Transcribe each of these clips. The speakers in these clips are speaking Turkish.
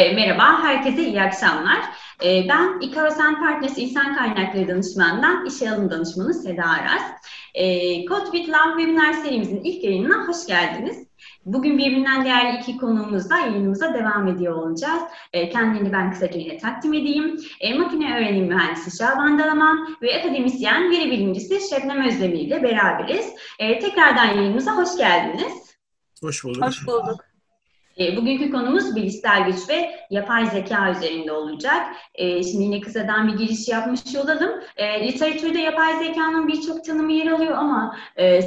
E, merhaba, herkese iyi akşamlar. E, ben İkarosen Partners İnsan Kaynakları Danışmanı'ndan İşe Alım Danışmanı Seda Aras. E, Code with Love webinar serimizin ilk yayınına hoş geldiniz. Bugün birbirinden değerli iki konuğumuzla yayınımıza devam ediyor olacağız. Kendilerini ben kısaca yine takdim edeyim. Makine öğrenim mühendisi Şaban Dalaman ve akademisyen veri bilimcisi Şebnem Özdemir ile beraberiz. Tekrardan yayınımıza hoş geldiniz. Hoş bulduk. Hoş bulduk. E, bugünkü konumuz bilişsel güç ve yapay zeka üzerinde olacak. E, şimdi yine kısadan bir giriş yapmış olalım. E, literatürde yapay zekanın birçok tanımı yer alıyor ama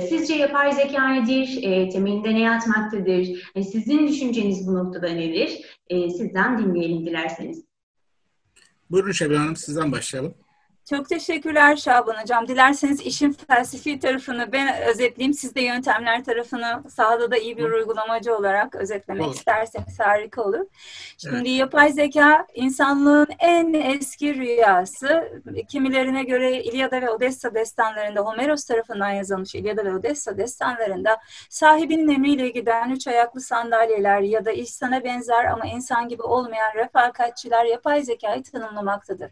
sizce yapay zeka nedir? Temelinde ne yatmaktadır? Sizin düşünceniz bu noktada nedir? Sizden dinleyelim dilerseniz. Buyurun Şebnem Hanım sizden başlayalım. Çok teşekkürler Şaban Hocam. Dilerseniz işin felsefi tarafını ben özetleyeyim. Siz de yöntemler tarafını sahada da iyi bir uygulamacı olarak özetlemek olur. isterseniz harika olur. Şimdi evet. yapay zeka insanlığın en eski rüyası. Kimilerine göre İlyada ve Odessa destanlarında Homeros tarafından yazılmış İlyada ve Odessa destanlarında sahibinin emriyle giden üç ayaklı sandalyeler ya da insana benzer ama insan gibi olmayan refakatçiler yapay zekayı tanımlamaktadır.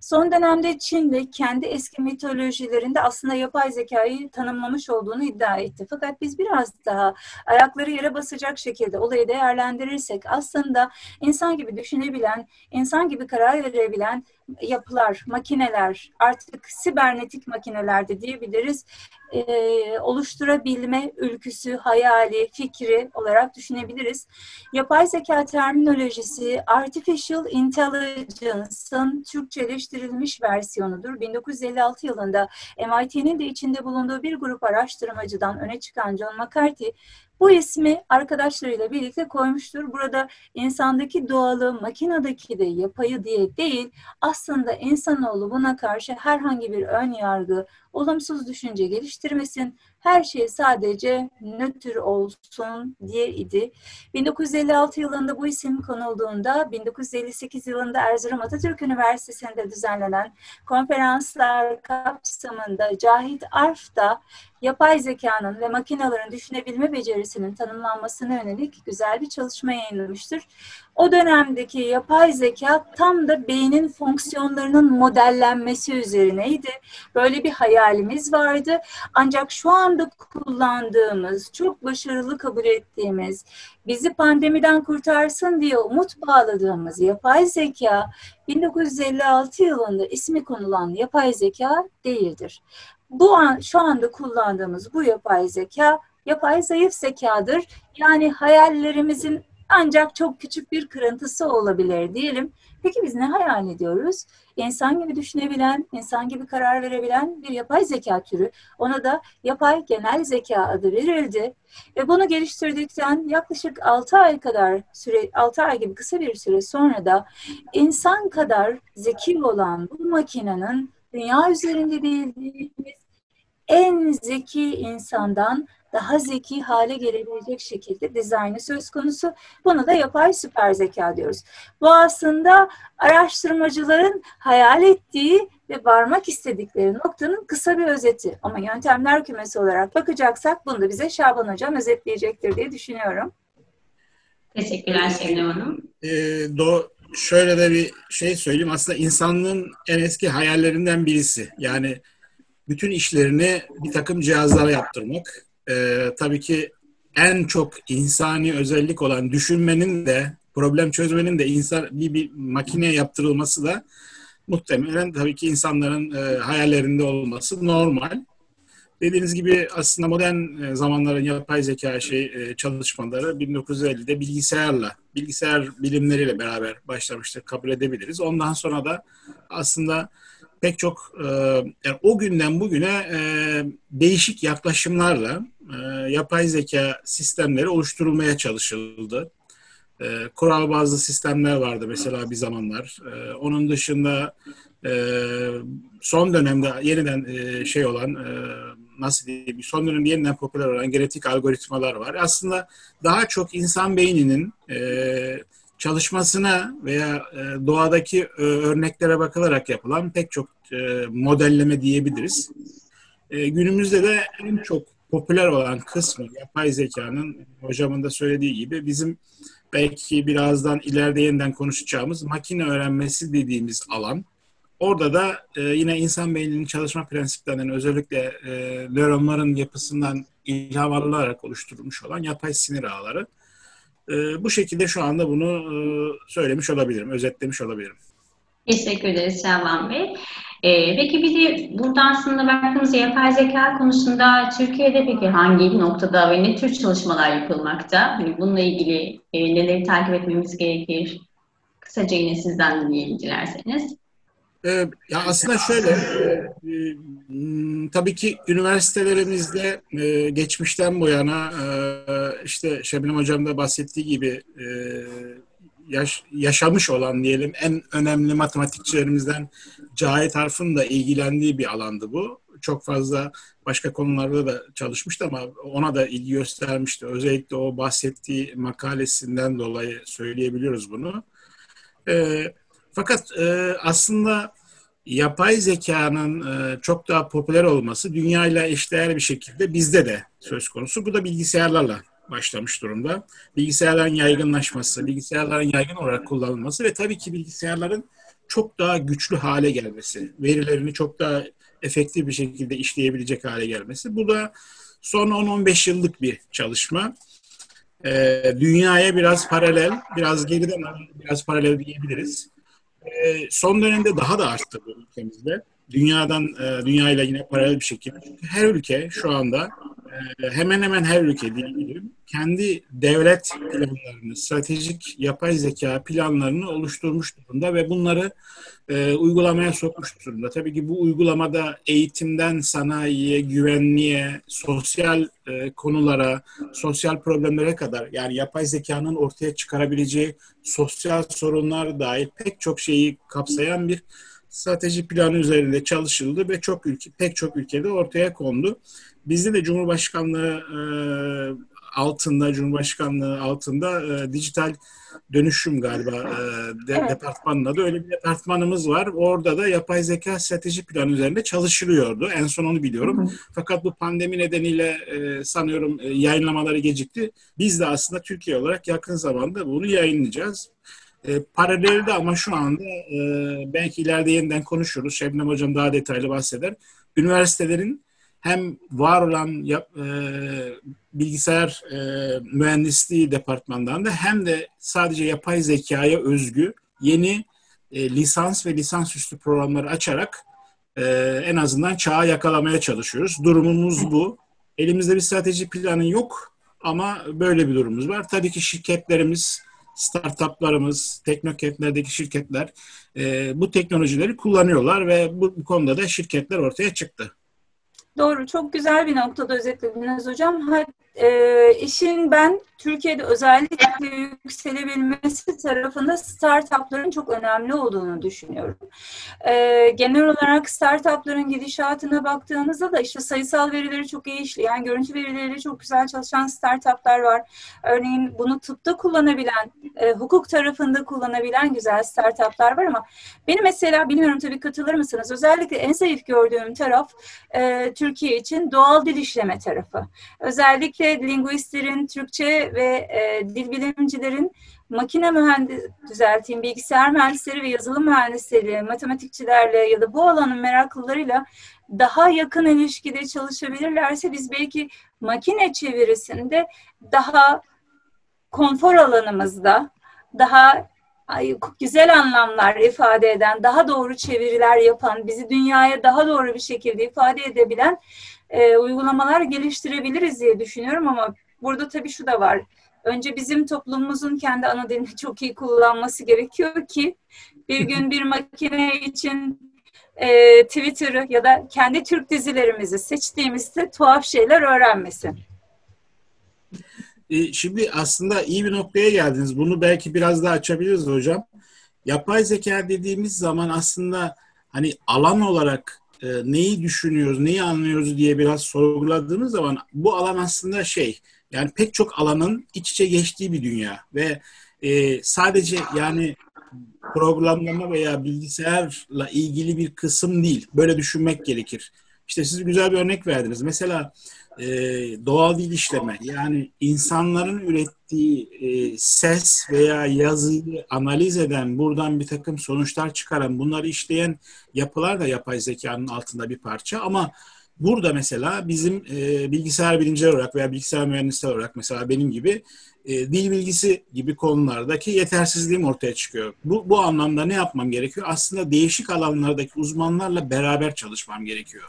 Son dönemde Çin Çin kendi eski mitolojilerinde aslında yapay zekayı tanımlamış olduğunu iddia etti. Fakat biz biraz daha ayakları yere basacak şekilde olayı değerlendirirsek aslında insan gibi düşünebilen, insan gibi karar verebilen yapılar, makineler, artık sibernetik makineler de diyebiliriz, e, oluşturabilme ülküsü, hayali, fikri olarak düşünebiliriz. Yapay zeka terminolojisi Artificial Intelligence'ın Türkçeleştirilmiş versiyonudur. 1956 yılında MIT'nin de içinde bulunduğu bir grup araştırmacıdan öne çıkan John McCarthy, bu ismi arkadaşlarıyla birlikte koymuştur. Burada insandaki doğalı, makinedeki de yapayı diye değil, aslında insanoğlu buna karşı herhangi bir ön yargı, olumsuz düşünce geliştirmesin, her şey sadece nötr olsun diye idi. 1956 yılında bu isim konulduğunda 1958 yılında Erzurum Atatürk Üniversitesi'nde düzenlenen konferanslar kapsamında Cahit Arf da yapay zekanın ve makinelerin düşünebilme becerisinin tanımlanmasına yönelik güzel bir çalışma yayınlamıştır. O dönemdeki yapay zeka tam da beynin fonksiyonlarının modellenmesi üzerineydi. Böyle bir hayalimiz vardı. Ancak şu anda kullandığımız, çok başarılı kabul ettiğimiz, bizi pandemiden kurtarsın diye umut bağladığımız yapay zeka 1956 yılında ismi konulan yapay zeka değildir. Bu an şu anda kullandığımız bu yapay zeka yapay zayıf zekadır. Yani hayallerimizin ancak çok küçük bir kırıntısı olabilir diyelim. Peki biz ne hayal ediyoruz? İnsan gibi düşünebilen, insan gibi karar verebilen bir yapay zeka türü. Ona da yapay genel zeka adı verildi. Ve bunu geliştirdikten yaklaşık 6 ay kadar süre 6 ay gibi kısa bir süre sonra da insan kadar zeki olan bu makinenin dünya üzerinde bildiğimiz en zeki insandan daha zeki hale gelebilecek şekilde dizaynı söz konusu. Bunu da yapay süper zeka diyoruz. Bu aslında araştırmacıların hayal ettiği ve varmak istedikleri noktanın kısa bir özeti. Ama yöntemler kümesi olarak bakacaksak bunu da bize Şaban Hocam özetleyecektir diye düşünüyorum. Teşekkürler Şebnem Hanım. Ee, do şöyle de bir şey söyleyeyim. Aslında insanlığın en eski hayallerinden birisi. Yani bütün işlerini bir takım cihazlara yaptırmak e, tabii ki en çok insani özellik olan düşünmenin de problem çözmenin de insan bir, bir makineye yaptırılması da muhtemelen tabii ki insanların e, hayallerinde olması normal. Dediğiniz gibi aslında modern e, zamanların yapay zeka şey e, çalışmaları 1950'de bilgisayarla, bilgisayar bilimleriyle beraber başlamıştır kabul edebiliriz. Ondan sonra da aslında pek çok e, yani o günden bugüne e, değişik yaklaşımlarla e, yapay zeka sistemleri oluşturulmaya çalışıldı. E, kural bazı sistemler vardı mesela bir zamanlar. E, onun dışında e, son dönemde yeniden e, şey olan e, nasıl diyeyim son dönemde yeniden popüler olan genetik algoritmalar var. Aslında daha çok insan beyninin e, çalışmasına veya e, doğadaki e, örneklere bakılarak yapılan pek çok e, modelleme diyebiliriz. Günümüzde de en çok popüler olan kısmı yapay zekanın hocamın da söylediği gibi bizim belki birazdan ileride yeniden konuşacağımız makine öğrenmesi dediğimiz alan. Orada da yine insan beyninin çalışma prensiplerinden özellikle nöronların yapısından ilham alınarak oluşturulmuş olan yapay sinir ağları. E, bu şekilde şu anda bunu e, söylemiş olabilirim, özetlemiş olabilirim. Teşekkür ederiz Şaban Bey. Ee, peki bir de burada aslında baktığımızda yapay zeka konusunda Türkiye'de peki hangi noktada ve ne tür çalışmalar yapılmakta? Hani bununla ilgili e, neleri takip etmemiz gerekir? Kısaca yine sizden dinleyelim dilerseniz. Ee, ya aslında şöyle, e, tabii ki üniversitelerimizde e, geçmişten bu yana e, işte Şebnem Hocam da bahsettiği gibi e, yaş, yaşamış olan diyelim en önemli matematikçilerimizden Cahit Arf'ın da ilgilendiği bir alandı bu. Çok fazla başka konularda da çalışmıştı ama ona da ilgi göstermişti. Özellikle o bahsettiği makalesinden dolayı söyleyebiliyoruz bunu. E, fakat e, aslında yapay zekanın e, çok daha popüler olması dünyayla eşdeğer bir şekilde bizde de söz konusu. Bu da bilgisayarlarla başlamış durumda. Bilgisayarların yaygınlaşması, bilgisayarların yaygın olarak kullanılması ve tabii ki bilgisayarların çok daha güçlü hale gelmesi, verilerini çok daha efektif bir şekilde işleyebilecek hale gelmesi. Bu da son 10-15 yıllık bir çalışma. Ee, dünyaya biraz paralel, biraz geriden biraz paralel diyebiliriz. Ee, son dönemde daha da arttı bu ülkemizde. Dünyadan, e, dünyayla yine paralel bir şekilde. Her ülke şu anda hemen hemen her ülke diyebilirim kendi devlet planlarını, stratejik yapay zeka planlarını oluşturmuş durumda ve bunları e, uygulamaya sokmuş durumda. Tabii ki bu uygulamada eğitimden sanayiye, güvenliğe, sosyal e, konulara, sosyal problemlere kadar yani yapay zekanın ortaya çıkarabileceği sosyal sorunlar dahil pek çok şeyi kapsayan bir strateji planı üzerinde çalışıldı ve çok ülke, pek çok ülkede ortaya kondu. Bizde de Cumhurbaşkanlığı e, altında, Cumhurbaşkanlığı altında e, dijital dönüşüm galiba e, de, evet. departmanın adı. Öyle bir departmanımız var. Orada da yapay zeka strateji planı üzerinde çalışılıyordu. En son onu biliyorum. Hı hı. Fakat bu pandemi nedeniyle e, sanıyorum e, yayınlamaları gecikti. Biz de aslında Türkiye olarak yakın zamanda bunu yayınlayacağız. E, paralelde ama şu anda e, belki ileride yeniden konuşuruz. Şebnem Hocam daha detaylı bahseder. Üniversitelerin hem var olan e, bilgisayar e, mühendisliği departmanından da hem de sadece yapay zekaya özgü yeni e, lisans ve lisansüstü programları açarak e, en azından çağı yakalamaya çalışıyoruz. Durumumuz bu. Elimizde bir strateji planı yok ama böyle bir durumumuz var. Tabii ki şirketlerimiz, startuplarımız, teknokentlerdeki şirketler e, bu teknolojileri kullanıyorlar ve bu, bu konuda da şirketler ortaya çıktı. Doğru, çok güzel bir noktada özetlediniz hocam. E, işin ben Türkiye'de özellikle yükselebilmesi tarafında startupların çok önemli olduğunu düşünüyorum. E, genel olarak startupların gidişatına baktığınızda da işte sayısal verileri çok iyi işleyen, görüntü verileriyle çok güzel çalışan startuplar var. Örneğin bunu tıpta kullanabilen, e, hukuk tarafında kullanabilen güzel startuplar var ama benim mesela bilmiyorum tabii katılır mısınız? Özellikle en zayıf gördüğüm taraf e, Türkiye için doğal dil işleme tarafı. Özellikle linguistlerin, Türkçe ve e, dil bilimcilerin makine mühendis düzelteyim, bilgisayar mühendisleri ve yazılım mühendisleri, matematikçilerle ya da bu alanın meraklılarıyla daha yakın ilişkide çalışabilirlerse biz belki makine çevirisinde daha konfor alanımızda daha güzel anlamlar ifade eden, daha doğru çeviriler yapan, bizi dünyaya daha doğru bir şekilde ifade edebilen e, uygulamalar geliştirebiliriz diye düşünüyorum ama burada tabii şu da var. Önce bizim toplumumuzun kendi ana dilini çok iyi kullanması gerekiyor ki bir gün bir makine için e, Twitter'ı ya da kendi Türk dizilerimizi seçtiğimizde tuhaf şeyler öğrenmesin. E, şimdi aslında iyi bir noktaya geldiniz. Bunu belki biraz daha açabiliriz hocam. Yapay zeka dediğimiz zaman aslında hani alan olarak e, neyi düşünüyoruz, neyi anlıyoruz diye biraz sorguladığımız zaman bu alan aslında şey yani pek çok alanın iç içe geçtiği bir dünya ve e, sadece yani programlama veya bilgisayarla ilgili bir kısım değil. Böyle düşünmek gerekir. İşte siz güzel bir örnek verdiniz. Mesela e, doğal dil işleme yani insanların ürettiği e, ses veya yazıyı analiz eden buradan bir takım sonuçlar çıkaran bunları işleyen yapılar da yapay zekanın altında bir parça ama burada mesela bizim e, bilgisayar bilimciler olarak veya bilgisayar mühendisleri olarak mesela benim gibi e, dil bilgisi gibi konulardaki yetersizliğim ortaya çıkıyor. Bu, bu anlamda ne yapmam gerekiyor? Aslında değişik alanlardaki uzmanlarla beraber çalışmam gerekiyor.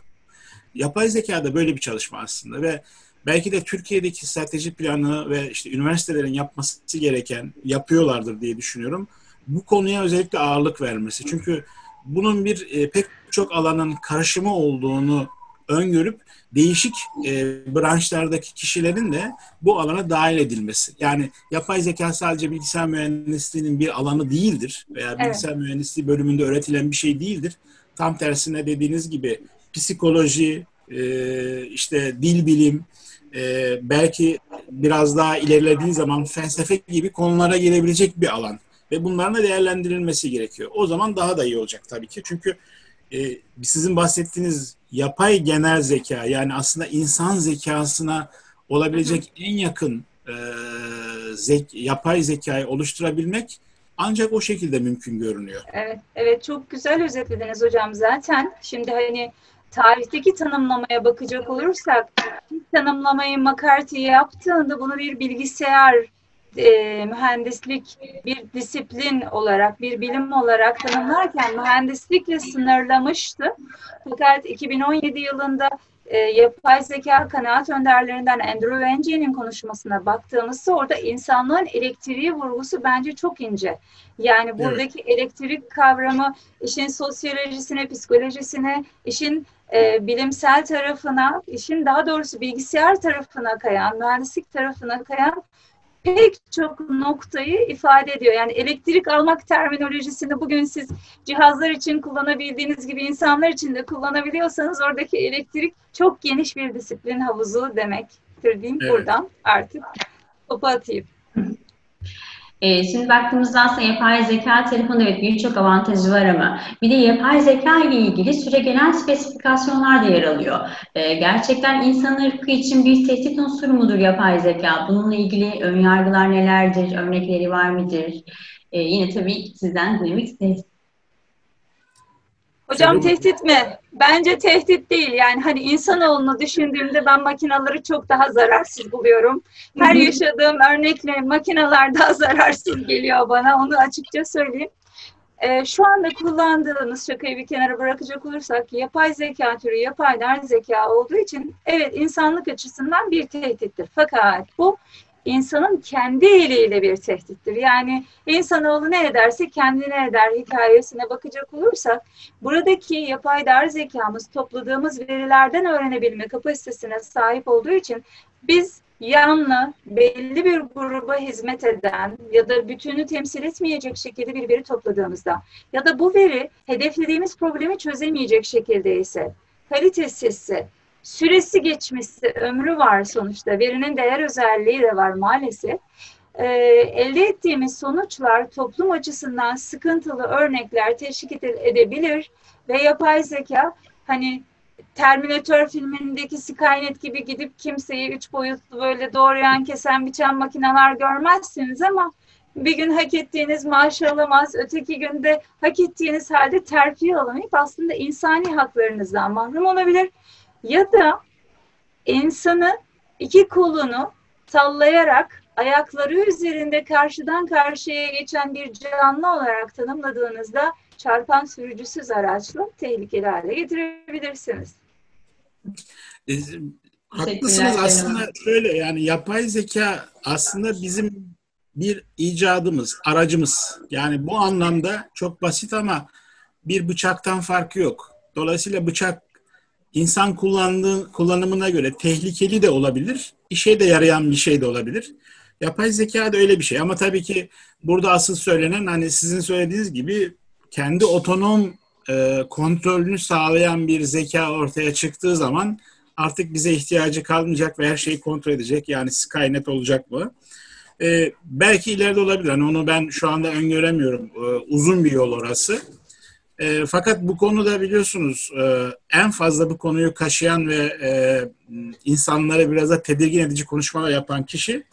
Yapay zeka da böyle bir çalışma aslında ve belki de Türkiye'deki strateji planı ve işte üniversitelerin yapması gereken yapıyorlardır diye düşünüyorum. Bu konuya özellikle ağırlık vermesi. Çünkü bunun bir e, pek çok alanın karışımı olduğunu öngörüp değişik e, branşlardaki kişilerin de bu alana dahil edilmesi. Yani yapay zeka sadece bilgisayar mühendisliğinin bir alanı değildir veya bilgisayar evet. mühendisliği bölümünde öğretilen bir şey değildir. Tam tersine dediğiniz gibi psikoloji, e, işte dil bilim, e, belki biraz daha ilerlediği zaman felsefe gibi konulara gelebilecek bir alan. Ve bunların da değerlendirilmesi gerekiyor. O zaman daha da iyi olacak tabii ki. Çünkü e, sizin bahsettiğiniz yapay genel zeka yani aslında insan zekasına olabilecek en yakın e, zek, yapay zekayı oluşturabilmek ancak o şekilde mümkün görünüyor. Evet, evet çok güzel özetlediniz hocam zaten. Şimdi hani tarihteki tanımlamaya bakacak olursak tanımlamayı McCarthy yaptığında bunu bir bilgisayar e, mühendislik bir disiplin olarak, bir bilim olarak tanımlarken mühendislikle sınırlamıştı. Fakat 2017 yılında e, yapay zeka kanaat önderlerinden Andrew Wenge'nin konuşmasına baktığımızda orada insanlığın elektriği vurgusu bence çok ince. Yani buradaki evet. elektrik kavramı işin sosyolojisine, psikolojisine, işin e, bilimsel tarafına, işin daha doğrusu bilgisayar tarafına kayan, mühendislik tarafına kayan pek çok noktayı ifade ediyor. Yani elektrik almak terminolojisini bugün siz cihazlar için kullanabildiğiniz gibi insanlar için de kullanabiliyorsanız oradaki elektrik çok geniş bir disiplin havuzu demektir diyeyim evet. buradan artık topu atayım. E, şimdi baktığımızda aslında yapay zeka tarafında evet birçok avantajı var ama bir de yapay zeka ile ilgili süre gelen spesifikasyonlar da yer alıyor. E, gerçekten insan ırkı için bir tehdit unsuru mudur yapay zeka? Bununla ilgili ön yargılar nelerdir? Örnekleri var mıdır? E, yine tabii sizden duymak Hocam tehdit mi? Bence tehdit değil. Yani hani insanoğlunu düşündüğümde ben makinaları çok daha zararsız buluyorum. Her yaşadığım örnekle makinalar daha zararsız geliyor bana. Onu açıkça söyleyeyim. Ee, şu anda kullandığımız şakayı bir kenara bırakacak olursak yapay zeka türü yapay zeka olduğu için evet insanlık açısından bir tehdittir. Fakat bu insanın kendi eliyle bir tehdittir. Yani insanoğlu ne ederse kendine eder hikayesine bakacak olursak buradaki yapay dar zekamız topladığımız verilerden öğrenebilme kapasitesine sahip olduğu için biz yanlı, belli bir gruba hizmet eden ya da bütünü temsil etmeyecek şekilde bir veri topladığımızda ya da bu veri hedeflediğimiz problemi çözemeyecek şekilde ise, kalitesizse, süresi geçmişse, ömrü var sonuçta. Verinin değer özelliği de var maalesef. Ee, elde ettiğimiz sonuçlar toplum açısından sıkıntılı örnekler teşkil edebilir ve yapay zeka hani Terminator filmindeki Skynet gibi gidip kimseyi üç boyutlu böyle doğrayan, kesen, biçen makineler görmezsiniz ama bir gün hak ettiğiniz maaşı alamaz, öteki günde hak ettiğiniz halde terfi alamayıp aslında insani haklarınızdan mahrum olabilir ya da insanı iki kolunu sallayarak ayakları üzerinde karşıdan karşıya geçen bir canlı olarak tanımladığınızda çarpan sürücüsüz araçla tehlikeli hale getirebilirsiniz. E, haklısınız aslında şöyle yani yapay zeka aslında bizim bir icadımız, aracımız. Yani bu anlamda çok basit ama bir bıçaktan farkı yok. Dolayısıyla bıçak insan kullandığı kullanımına göre tehlikeli de olabilir, işe de yarayan bir şey de olabilir. Yapay zeka da öyle bir şey ama tabii ki burada asıl söylenen hani sizin söylediğiniz gibi kendi otonom e, kontrolünü sağlayan bir zeka ortaya çıktığı zaman artık bize ihtiyacı kalmayacak ve her şeyi kontrol edecek. Yani Skynet olacak mı? E, belki ileride olabilir. Hani onu ben şu anda öngöremiyorum. E, uzun bir yol orası. E, fakat bu konuda biliyorsunuz e, en fazla bu konuyu kaşıyan ve e, insanlara biraz da tedirgin edici konuşmalar yapan kişi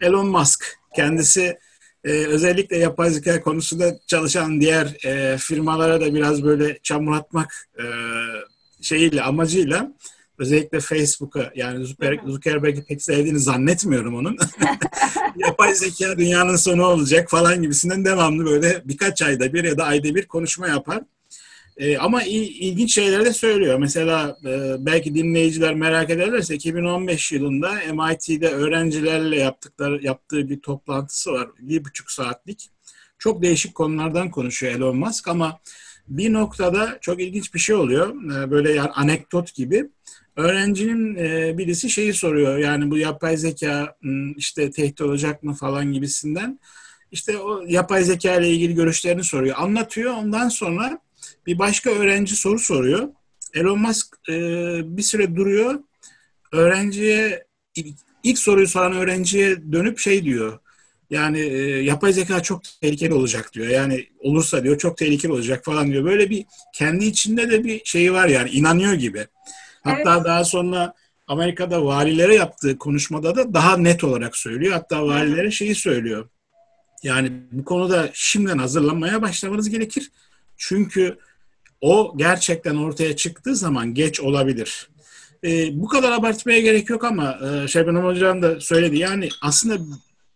Elon Musk. Kendisi e, özellikle yapay zeka konusunda çalışan diğer e, firmalara da biraz böyle çamur atmak e, şeyiyle amacıyla özellikle Facebook'a yani Zuckerberg'i pek sevdiğini zannetmiyorum onun. yapay zeka dünyanın sonu olacak falan gibisinden devamlı böyle birkaç ayda bir ya da ayda bir konuşma yapar. E, ama il, ilginç şeyler de söylüyor. Mesela e, belki dinleyiciler merak ederlerse 2015 yılında MIT'de öğrencilerle yaptıkları yaptığı bir toplantısı var. Bir buçuk saatlik. Çok değişik konulardan konuşuyor Elon Musk ama bir noktada çok ilginç bir şey oluyor. E, böyle yani anekdot gibi. Öğrencinin e, birisi şeyi soruyor. Yani bu yapay zeka işte tehdit olacak mı falan gibisinden. İşte o yapay zeka ile ilgili görüşlerini soruyor. Anlatıyor. Ondan sonra bir başka öğrenci soru soruyor. Elon Musk e, bir süre duruyor. Öğrenciye ilk soruyu soran öğrenciye dönüp şey diyor. Yani e, yapay zeka çok tehlikeli olacak diyor. Yani olursa diyor çok tehlikeli olacak falan diyor. Böyle bir kendi içinde de bir şeyi var yani inanıyor gibi. Hatta evet. daha sonra Amerika'da valilere yaptığı konuşmada da daha net olarak söylüyor. Hatta valilere şeyi söylüyor. Yani bu konuda şimdiden hazırlanmaya başlamanız gerekir. Çünkü o gerçekten ortaya çıktığı zaman geç olabilir. E, bu kadar abartmaya gerek yok ama e, Şebnem Hocam da söyledi. Yani aslında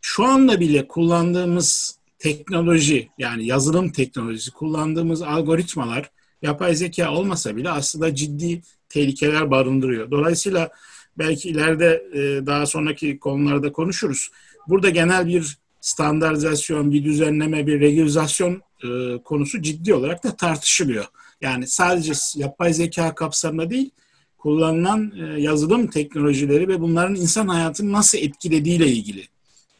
şu anda bile kullandığımız teknoloji yani yazılım teknolojisi kullandığımız algoritmalar yapay zeka olmasa bile aslında ciddi tehlikeler barındırıyor. Dolayısıyla belki ileride e, daha sonraki konularda konuşuruz. Burada genel bir standartizasyon, bir düzenleme, bir regülasyon e, konusu ciddi olarak da tartışılıyor. Yani sadece yapay zeka kapsamında değil, kullanılan e, yazılım teknolojileri ve bunların insan hayatını nasıl etkilediğiyle ilgili.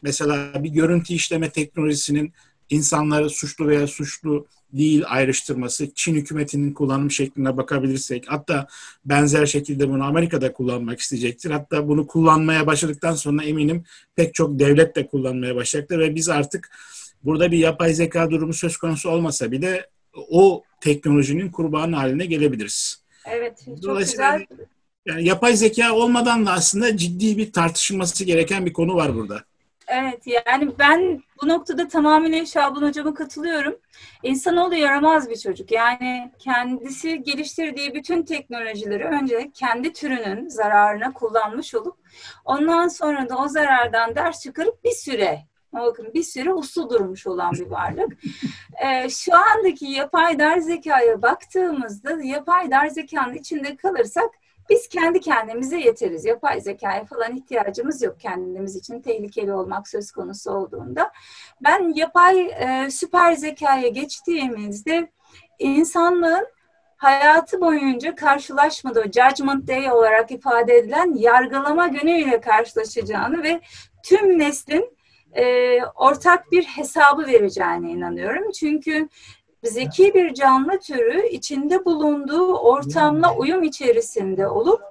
Mesela bir görüntü işleme teknolojisinin insanları suçlu veya suçlu değil ayrıştırması, Çin hükümetinin kullanım şekline bakabilirsek, hatta benzer şekilde bunu Amerika'da kullanmak isteyecektir. Hatta bunu kullanmaya başladıktan sonra eminim pek çok devlet de kullanmaya başlayacaktır ve biz artık burada bir yapay zeka durumu söz konusu olmasa bile o teknolojinin kurbanı haline gelebiliriz. Evet, çok güzel. Yani yapay zeka olmadan da aslında ciddi bir tartışılması gereken bir konu var burada. Evet yani ben bu noktada tamamıyla Şaban hocama katılıyorum. İnsanoğlu yaramaz bir çocuk. Yani kendisi geliştirdiği bütün teknolojileri önce kendi türünün zararına kullanmış olup ondan sonra da o zarardan ders çıkarıp bir süre bakın bir süre uslu durmuş olan bir varlık. Ee, şu andaki yapay dar zekaya baktığımızda yapay dar zekanın içinde kalırsak biz kendi kendimize yeteriz. Yapay zekaya falan ihtiyacımız yok kendimiz için tehlikeli olmak söz konusu olduğunda. Ben yapay e, süper zekaya geçtiğimizde insanlığın hayatı boyunca karşılaşmadığı Judgment Day olarak ifade edilen yargılama günüyle karşılaşacağını ve tüm neslin e, ortak bir hesabı vereceğine inanıyorum. Çünkü zeki bir canlı türü içinde bulunduğu ortamla uyum içerisinde olup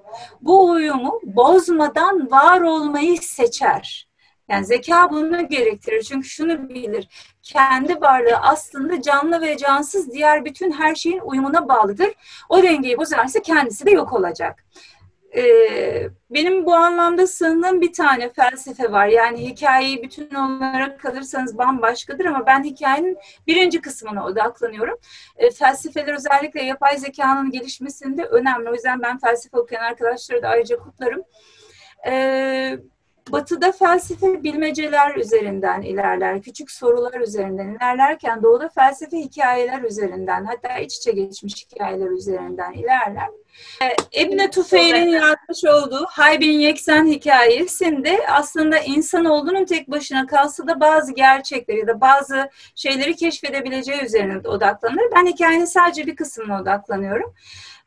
bu uyumu bozmadan var olmayı seçer. Yani zeka bunu gerektirir. Çünkü şunu bilir. Kendi varlığı aslında canlı ve cansız diğer bütün her şeyin uyumuna bağlıdır. O dengeyi bozarsa kendisi de yok olacak e, benim bu anlamda sığındığım bir tane felsefe var. Yani hikayeyi bütün olarak kalırsanız bambaşkadır ama ben hikayenin birinci kısmına odaklanıyorum. E, felsefeler özellikle yapay zekanın gelişmesinde önemli. O yüzden ben felsefe okuyan arkadaşları da ayrıca kutlarım. E, Batı'da felsefe bilmeceler üzerinden ilerler, küçük sorular üzerinden ilerlerken Doğu'da felsefe hikayeler üzerinden, hatta iç içe geçmiş hikayeler üzerinden ilerler. Ee, İbn Tufeil'in yazmış olduğu Haybin Yeksen hikayesinde aslında insan olduğunun tek başına kalsa da bazı gerçekleri ya da bazı şeyleri keşfedebileceği üzerine odaklanır. Ben hikayenin sadece bir kısmına odaklanıyorum.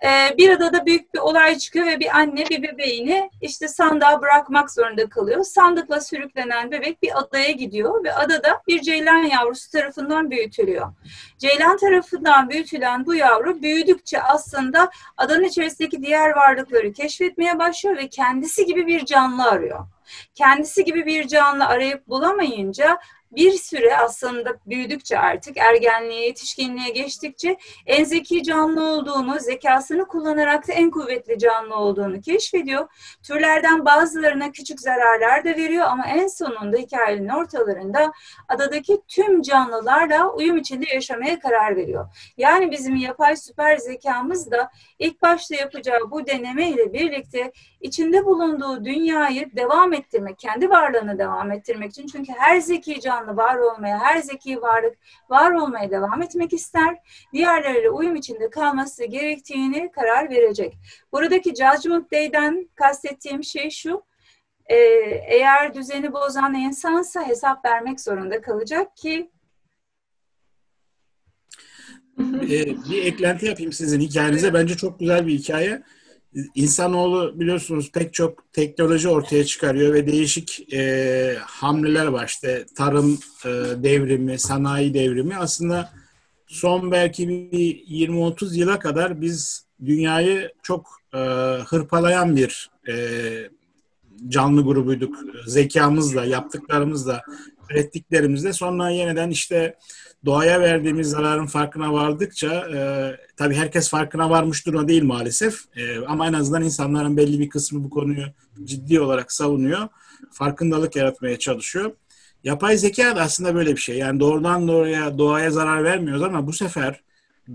Ee, bir adada büyük bir olay çıkıyor ve bir anne bir bebeğini işte sandığa bırakmak zorunda kalıyor. Sandıkla sürüklenen bebek bir adaya gidiyor ve adada bir ceylan yavrusu tarafından büyütülüyor. Ceylan tarafından büyütülen bu yavru büyüdükçe aslında adanın içerisindeki diğer varlıkları keşfetmeye başlıyor ve kendisi gibi bir canlı arıyor. Kendisi gibi bir canlı arayıp bulamayınca bir süre aslında büyüdükçe artık ergenliğe, yetişkinliğe geçtikçe en zeki canlı olduğunu, zekasını kullanarak da en kuvvetli canlı olduğunu keşfediyor. Türlerden bazılarına küçük zararlar da veriyor ama en sonunda hikayenin ortalarında adadaki tüm canlılarla uyum içinde yaşamaya karar veriyor. Yani bizim yapay süper zekamız da ilk başta yapacağı bu deneme ile birlikte içinde bulunduğu dünyayı devam ettirmek, kendi varlığını devam ettirmek için çünkü her zeki canlı var olmaya, her zeki varlık var olmaya devam etmek ister. Diğerleriyle uyum içinde kalması gerektiğini karar verecek. Buradaki Judgment Day'den kastettiğim şey şu, e, eğer düzeni bozan insansa hesap vermek zorunda kalacak ki ee, bir eklenti yapayım sizin hikayenize. Bence çok güzel bir hikaye. İnsanoğlu biliyorsunuz pek çok teknoloji ortaya çıkarıyor ve değişik e, hamleler var. İşte tarım e, devrimi, sanayi devrimi. Aslında son belki bir 20-30 yıla kadar biz dünyayı çok e, hırpalayan bir e, canlı grubuyduk. Zekamızla, yaptıklarımızla, ürettiklerimizle. Sonra yeniden işte doğaya verdiğimiz zararın farkına vardıkça e, tabii herkes farkına varmış durumda değil maalesef e, ama en azından insanların belli bir kısmı bu konuyu ciddi olarak savunuyor. Farkındalık yaratmaya çalışıyor. Yapay zeka da aslında böyle bir şey. Yani doğrudan doğruya doğaya zarar vermiyoruz ama bu sefer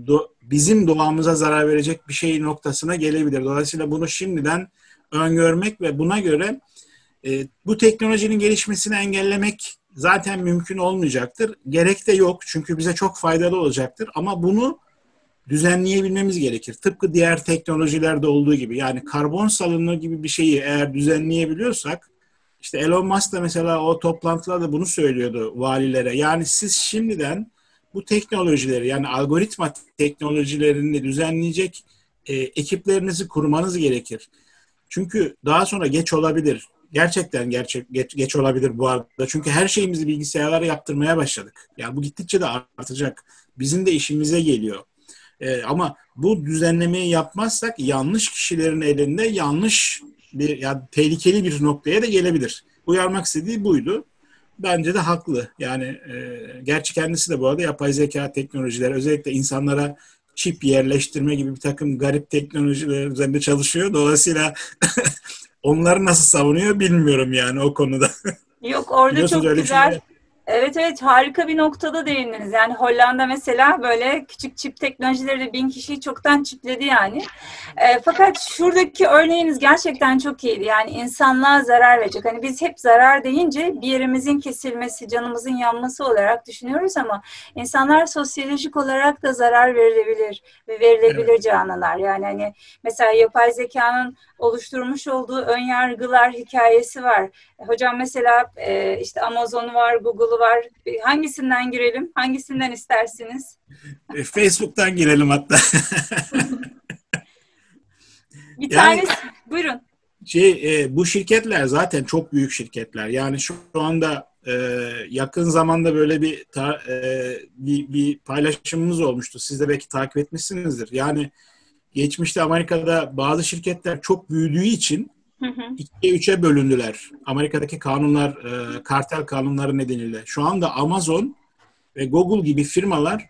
do, bizim doğamıza zarar verecek bir şey noktasına gelebilir. Dolayısıyla bunu şimdiden öngörmek ve buna göre e, bu teknolojinin gelişmesini engellemek zaten mümkün olmayacaktır. Gerek de yok çünkü bize çok faydalı olacaktır ama bunu düzenleyebilmemiz gerekir. Tıpkı diğer teknolojilerde olduğu gibi yani karbon salınımı gibi bir şeyi eğer düzenleyebiliyorsak işte Elon Musk da mesela o toplantılarda bunu söylüyordu valilere. Yani siz şimdiden bu teknolojileri yani algoritma teknolojilerini düzenleyecek e, ekiplerinizi kurmanız gerekir. Çünkü daha sonra geç olabilir gerçekten gerçek geç, geç olabilir bu arada. Çünkü her şeyimizi bilgisayarlara yaptırmaya başladık. Yani bu gittikçe de artacak. Bizim de işimize geliyor. Ee, ama bu düzenlemeyi yapmazsak yanlış kişilerin elinde yanlış bir yani tehlikeli bir noktaya da gelebilir. Uyarmak istediği buydu. Bence de haklı. Yani e, gerçi kendisi de bu arada yapay zeka teknolojileri özellikle insanlara çip yerleştirme gibi bir takım garip teknolojiler üzerinde çalışıyor. Dolayısıyla onları nasıl savunuyor bilmiyorum yani o konuda. Yok orada çok güzel. Şey Evet evet harika bir noktada değindiniz. Yani Hollanda mesela böyle küçük çip teknolojileri bin kişiyi çoktan çipledi yani. E, fakat şuradaki örneğiniz gerçekten çok iyiydi. Yani insanlığa zarar verecek. Hani biz hep zarar deyince bir yerimizin kesilmesi, canımızın yanması olarak düşünüyoruz ama insanlar sosyolojik olarak da zarar verilebilir ve verilebilir evet. canlılar. Yani hani mesela yapay zekanın oluşturmuş olduğu ön yargılar hikayesi var. Hocam mesela e, işte Amazon var, Google var. Hangisinden girelim? Hangisinden istersiniz? E, Facebook'tan girelim hatta. bir yani, tanesi, buyurun. Şey, e, bu şirketler zaten çok büyük şirketler. Yani şu anda e, yakın zamanda böyle bir, ta, e, bir bir paylaşımımız olmuştu. Siz de belki takip etmişsinizdir. Yani geçmişte Amerika'da bazı şirketler çok büyüdüğü için Hı İkiye üçe bölündüler. Amerika'daki kanunlar, e, kartel kanunları nedeniyle. Şu anda Amazon ve Google gibi firmalar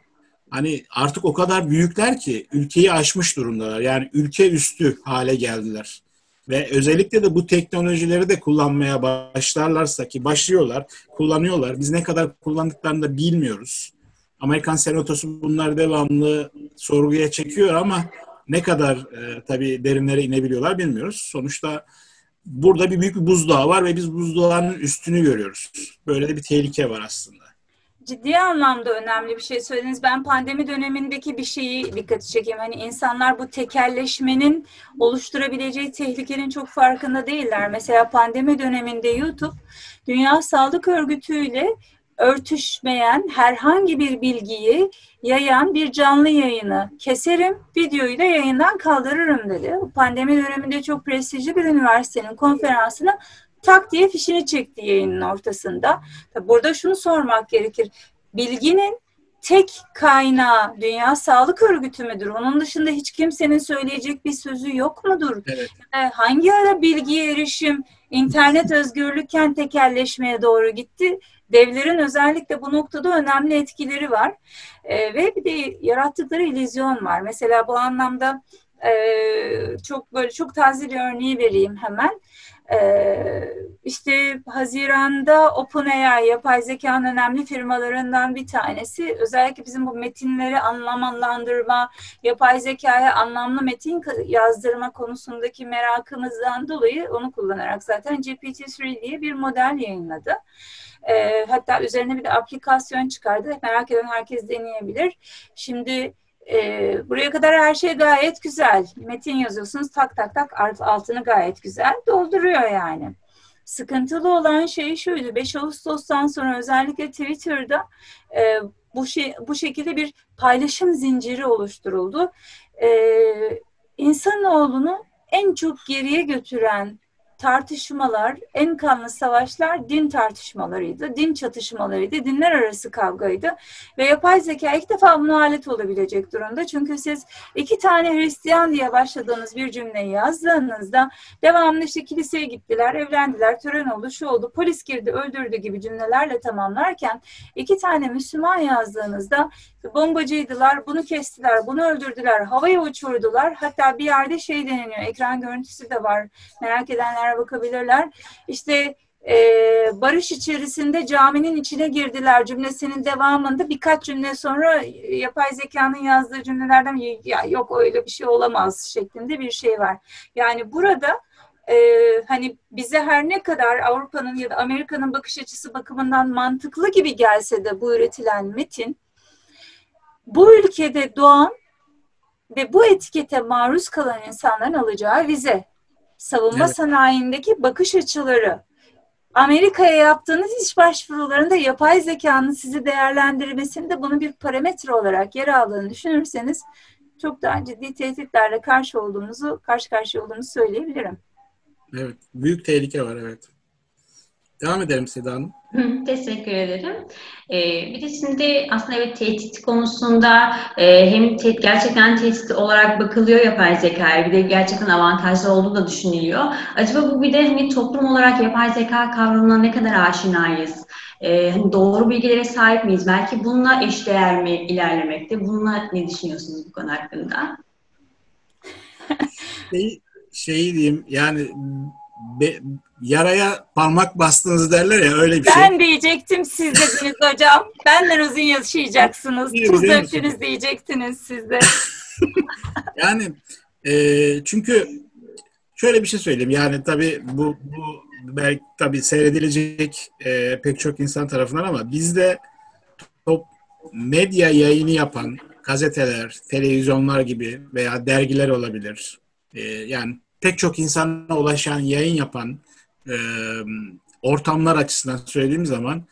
hani artık o kadar büyükler ki ülkeyi aşmış durumdalar. Yani ülke üstü hale geldiler. Ve özellikle de bu teknolojileri de kullanmaya başlarlarsa ki başlıyorlar, kullanıyorlar. Biz ne kadar kullandıklarını da bilmiyoruz. Amerikan Senatosu bunlar devamlı sorguya çekiyor ama ne kadar e, tabii derinlere inebiliyorlar bilmiyoruz. Sonuçta burada bir büyük bir buzdağı var ve biz buzdağının üstünü görüyoruz. Böyle de bir tehlike var aslında. Ciddi anlamda önemli bir şey söylediniz. Ben pandemi dönemindeki bir şeyi dikkati çekeyim. Hani insanlar bu tekelleşmenin oluşturabileceği tehlikenin çok farkında değiller. Mesela pandemi döneminde YouTube Dünya Sağlık Örgütü ile örtüşmeyen herhangi bir bilgiyi yayan bir canlı yayını keserim, videoyu da yayından kaldırırım dedi. Pandemi döneminde çok prestijli bir üniversitenin konferansına tak diye fişini çekti yayının ortasında. Burada şunu sormak gerekir. Bilginin tek kaynağı Dünya Sağlık Örgütü müdür? Onun dışında hiç kimsenin söyleyecek bir sözü yok mudur? Evet. Hangi ara bilgiye erişim internet özgürlükken tekelleşmeye doğru gitti? Devlerin özellikle bu noktada önemli etkileri var. E, ve bir de yarattıkları illüzyon var. Mesela bu anlamda e, çok böyle çok taze bir örneği vereyim hemen. Ee, işte Haziran'da OpenAI yapay zekanın önemli firmalarından bir tanesi. Özellikle bizim bu metinleri anlamlandırma, yapay zekaya anlamlı metin yazdırma konusundaki merakımızdan dolayı onu kullanarak zaten GPT-3 diye bir model yayınladı. Hatta üzerine bir de aplikasyon çıkardı. Merak eden herkes deneyebilir. Şimdi e, buraya kadar her şey gayet güzel. Metin yazıyorsunuz tak tak tak altını gayet güzel dolduruyor yani. Sıkıntılı olan şey şuydu. 5 Ağustos'tan sonra özellikle Twitter'da e, bu şey bu şekilde bir paylaşım zinciri oluşturuldu. E, insanoğlunu en çok geriye götüren tartışmalar, en kanlı savaşlar din tartışmalarıydı, din çatışmalarıydı, dinler arası kavgaydı. Ve yapay zeka ilk defa buna alet olabilecek durumda. Çünkü siz iki tane Hristiyan diye başladığınız bir cümleyi yazdığınızda devamlı işte kiliseye gittiler, evlendiler, tören oldu, şu oldu, polis girdi, öldürdü gibi cümlelerle tamamlarken iki tane Müslüman yazdığınızda bombacıydılar, bunu kestiler, bunu öldürdüler, havaya uçurdular. Hatta bir yerde şey deniliyor, ekran görüntüsü de var. Merak edenler bakabilirler. İşte e, barış içerisinde caminin içine girdiler cümlesinin devamında birkaç cümle sonra yapay zekanın yazdığı cümlelerden ya yok öyle bir şey olamaz şeklinde bir şey var. Yani burada e, hani bize her ne kadar Avrupa'nın ya da Amerika'nın bakış açısı bakımından mantıklı gibi gelse de bu üretilen metin bu ülkede doğan ve bu etikete maruz kalan insanların alacağı vize, savunma evet. sanayindeki bakış açıları, Amerika'ya yaptığınız iş başvurularında yapay zekanın sizi değerlendirmesinde bunu bir parametre olarak yer aldığını düşünürseniz çok daha ciddi tehditlerle karşı olduğumuzu, karşı karşıya olduğumuzu söyleyebilirim. Evet, büyük tehlike var evet. Devam edelim Seda Hanım. Teşekkür ederim. Ee, bir de şimdi aslında evet tehdit konusunda e, hem te- gerçekten tehdit olarak bakılıyor yapay zekaya bir de gerçekten avantajlı olduğu da düşünülüyor. Acaba bu bir de hani toplum olarak yapay zeka kavramına ne kadar aşinayız? Ee, hani doğru bilgilere sahip miyiz? Belki bununla eşdeğer mi ilerlemekte? Bununla ne düşünüyorsunuz bu konu hakkında? Şeyi, şeyi diyeyim yani be, yaraya parmak bastınız derler ya öyle bir ben şey. Ben diyecektim siz dediniz hocam. Benden uzun yaşayacaksınız. Tuz döktünüz diyecektiniz siz de. yani e, çünkü şöyle bir şey söyleyeyim. Yani tabii bu, bu belki tabii seyredilecek e, pek çok insan tarafından ama bizde top medya yayını yapan gazeteler, televizyonlar gibi veya dergiler olabilir. E, yani pek çok insana ulaşan, yayın yapan e, ortamlar açısından söylediğim zaman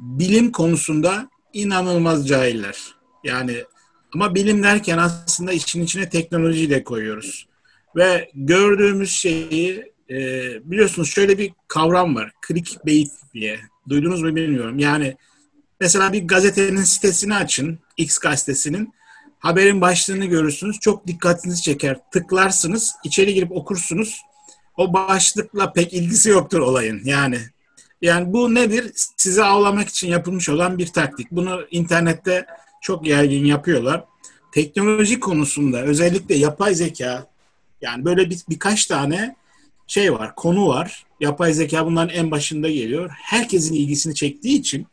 bilim konusunda inanılmaz cahiller. Yani ama bilim derken aslında işin içine teknolojiyi de koyuyoruz. Ve gördüğümüz şeyi e, biliyorsunuz şöyle bir kavram var. Clickbait diye. Duydunuz mu bilmiyorum. Yani mesela bir gazetenin sitesini açın. X gazetesinin haberin başlığını görürsünüz. Çok dikkatinizi çeker. Tıklarsınız, içeri girip okursunuz. O başlıkla pek ilgisi yoktur olayın. Yani yani bu nedir? Sizi avlamak için yapılmış olan bir taktik. Bunu internette çok yaygın yapıyorlar. Teknoloji konusunda özellikle yapay zeka yani böyle bir, birkaç tane şey var, konu var. Yapay zeka bunların en başında geliyor. Herkesin ilgisini çektiği için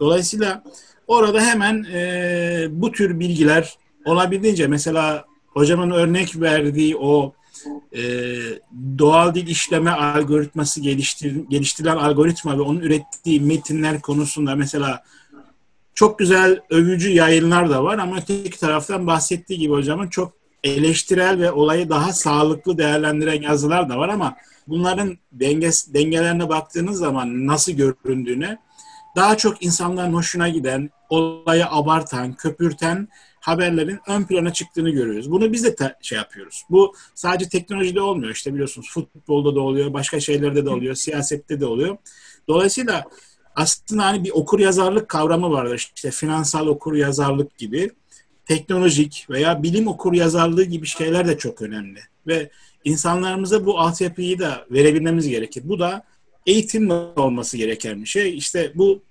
dolayısıyla Orada hemen e, bu tür bilgiler olabildiğince mesela hocamın örnek verdiği o e, doğal dil işleme algoritması geliştir, geliştirilen algoritma ve onun ürettiği metinler konusunda mesela çok güzel övücü yayınlar da var ama öteki taraftan bahsettiği gibi hocamın çok eleştirel ve olayı daha sağlıklı değerlendiren yazılar da var ama bunların denges, dengelerine baktığınız zaman nasıl göründüğüne daha çok insanların hoşuna giden, olayı abartan, köpürten haberlerin ön plana çıktığını görüyoruz. Bunu biz de ta- şey yapıyoruz. Bu sadece teknolojide olmuyor. İşte biliyorsunuz futbolda da oluyor, başka şeylerde de oluyor, siyasette de oluyor. Dolayısıyla aslında hani bir okur yazarlık kavramı vardır. İşte finansal okur yazarlık gibi teknolojik veya bilim okur yazarlığı gibi şeyler de çok önemli. Ve insanlarımıza bu altyapıyı da verebilmemiz gerekir. Bu da eğitimle olması gereken bir şey. İşte bu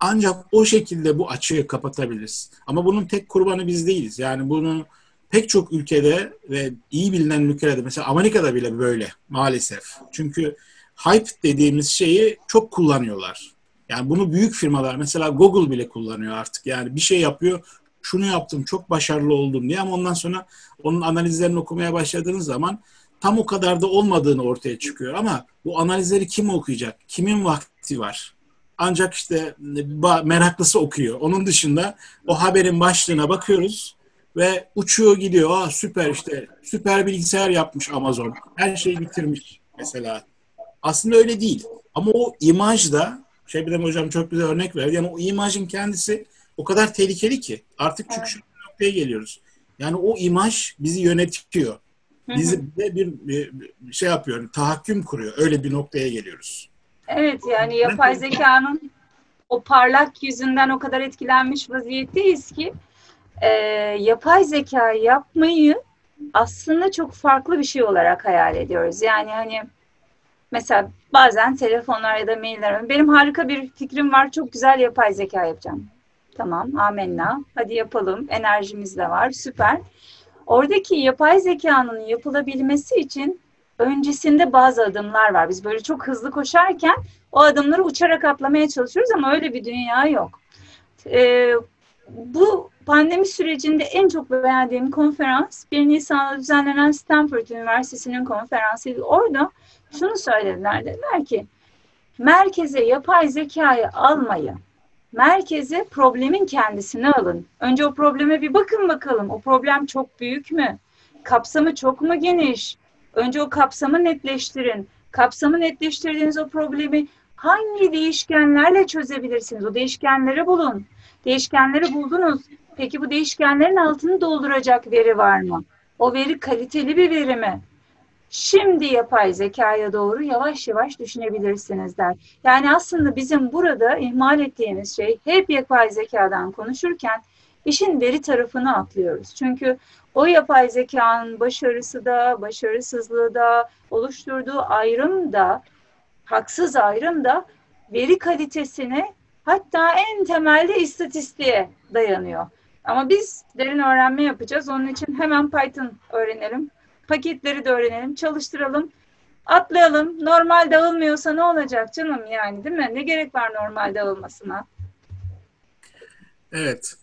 Ancak o şekilde bu açığı kapatabiliriz. Ama bunun tek kurbanı biz değiliz. Yani bunu pek çok ülkede ve iyi bilinen ülkelerde mesela Amerika'da bile böyle maalesef. Çünkü hype dediğimiz şeyi çok kullanıyorlar. Yani bunu büyük firmalar mesela Google bile kullanıyor artık. Yani bir şey yapıyor, şunu yaptım, çok başarılı oldum diye ama ondan sonra onun analizlerini okumaya başladığınız zaman tam o kadar da olmadığını ortaya çıkıyor. Ama bu analizleri kim okuyacak? Kimin vakti var? Ancak işte meraklısı okuyor. Onun dışında o haberin başlığına bakıyoruz ve uçuyor gidiyor. Aa süper işte süper bilgisayar yapmış Amazon. Her şeyi bitirmiş mesela. Aslında öyle değil. Ama o imaj da Şebnem Hocam çok güzel örnek verdi. Yani o imajın kendisi o kadar tehlikeli ki artık evet. şu noktaya geliyoruz. Yani o imaj bizi yönetiyor. Bizi de bir, bir şey yapıyor, tahakküm kuruyor. Öyle bir noktaya geliyoruz. Evet yani yapay zekanın o parlak yüzünden o kadar etkilenmiş vaziyetteyiz ki e, yapay zeka yapmayı aslında çok farklı bir şey olarak hayal ediyoruz. Yani hani mesela bazen telefonlar ya da mailler benim harika bir fikrim var çok güzel yapay zeka yapacağım. Tamam amenna hadi yapalım enerjimiz de var süper. Oradaki yapay zekanın yapılabilmesi için öncesinde bazı adımlar var. Biz böyle çok hızlı koşarken o adımları uçarak atlamaya çalışıyoruz ama öyle bir dünya yok. Ee, bu pandemi sürecinde en çok beğendiğim konferans 1 Nisan'da düzenlenen Stanford Üniversitesi'nin konferansıydı. Orada şunu söylediler. Dediler ki merkeze yapay zekayı almayı, merkeze problemin kendisini alın. Önce o probleme bir bakın bakalım. O problem çok büyük mü? Kapsamı çok mu geniş? Önce o kapsamı netleştirin. Kapsamı netleştirdiğiniz o problemi hangi değişkenlerle çözebilirsiniz? O değişkenleri bulun. Değişkenleri buldunuz. Peki bu değişkenlerin altını dolduracak veri var mı? O veri kaliteli bir veri mi? Şimdi yapay zekaya doğru yavaş yavaş düşünebilirsiniz der. Yani aslında bizim burada ihmal ettiğimiz şey hep yapay zekadan konuşurken işin veri tarafını atlıyoruz. Çünkü o yapay zekanın başarısı da, başarısızlığı da, oluşturduğu ayrım da, haksız ayrım da veri kalitesine hatta en temelde istatistiğe dayanıyor. Ama biz derin öğrenme yapacağız. Onun için hemen Python öğrenelim. Paketleri de öğrenelim, çalıştıralım. Atlayalım. Normal dağılmıyorsa ne olacak canım yani değil mi? Ne gerek var normal dağılmasına? Evet.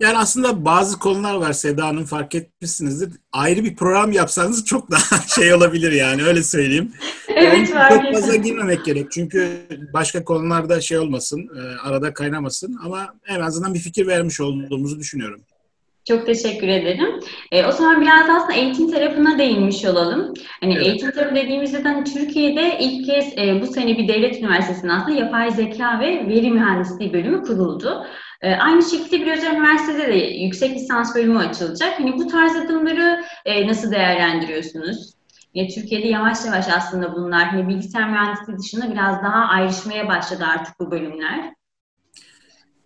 Yani aslında bazı konular var Seda Hanım fark etmişsinizdir. Ayrı bir program yapsanız çok daha şey olabilir yani öyle söyleyeyim. evet var. Çok fazla girmemek gerek çünkü başka konularda şey olmasın, e, arada kaynamasın ama en azından bir fikir vermiş olduğumuzu düşünüyorum. Çok teşekkür ederim. E, o zaman biraz aslında eğitim tarafına değinmiş olalım. Hani evet. eğitim tarafı dediğimizde hani Türkiye'de ilk kez e, bu sene bir devlet üniversitesinde aslında yapay zeka ve veri mühendisliği bölümü kuruldu. E, aynı şekilde bir özel üniversitede de yüksek lisans bölümü açılacak. Hani bu tarz adımları e, nasıl değerlendiriyorsunuz? Ya, Türkiye'de yavaş yavaş aslında bunlar hani bilgisayar mühendisliği dışında biraz daha ayrışmaya başladı artık bu bölümler.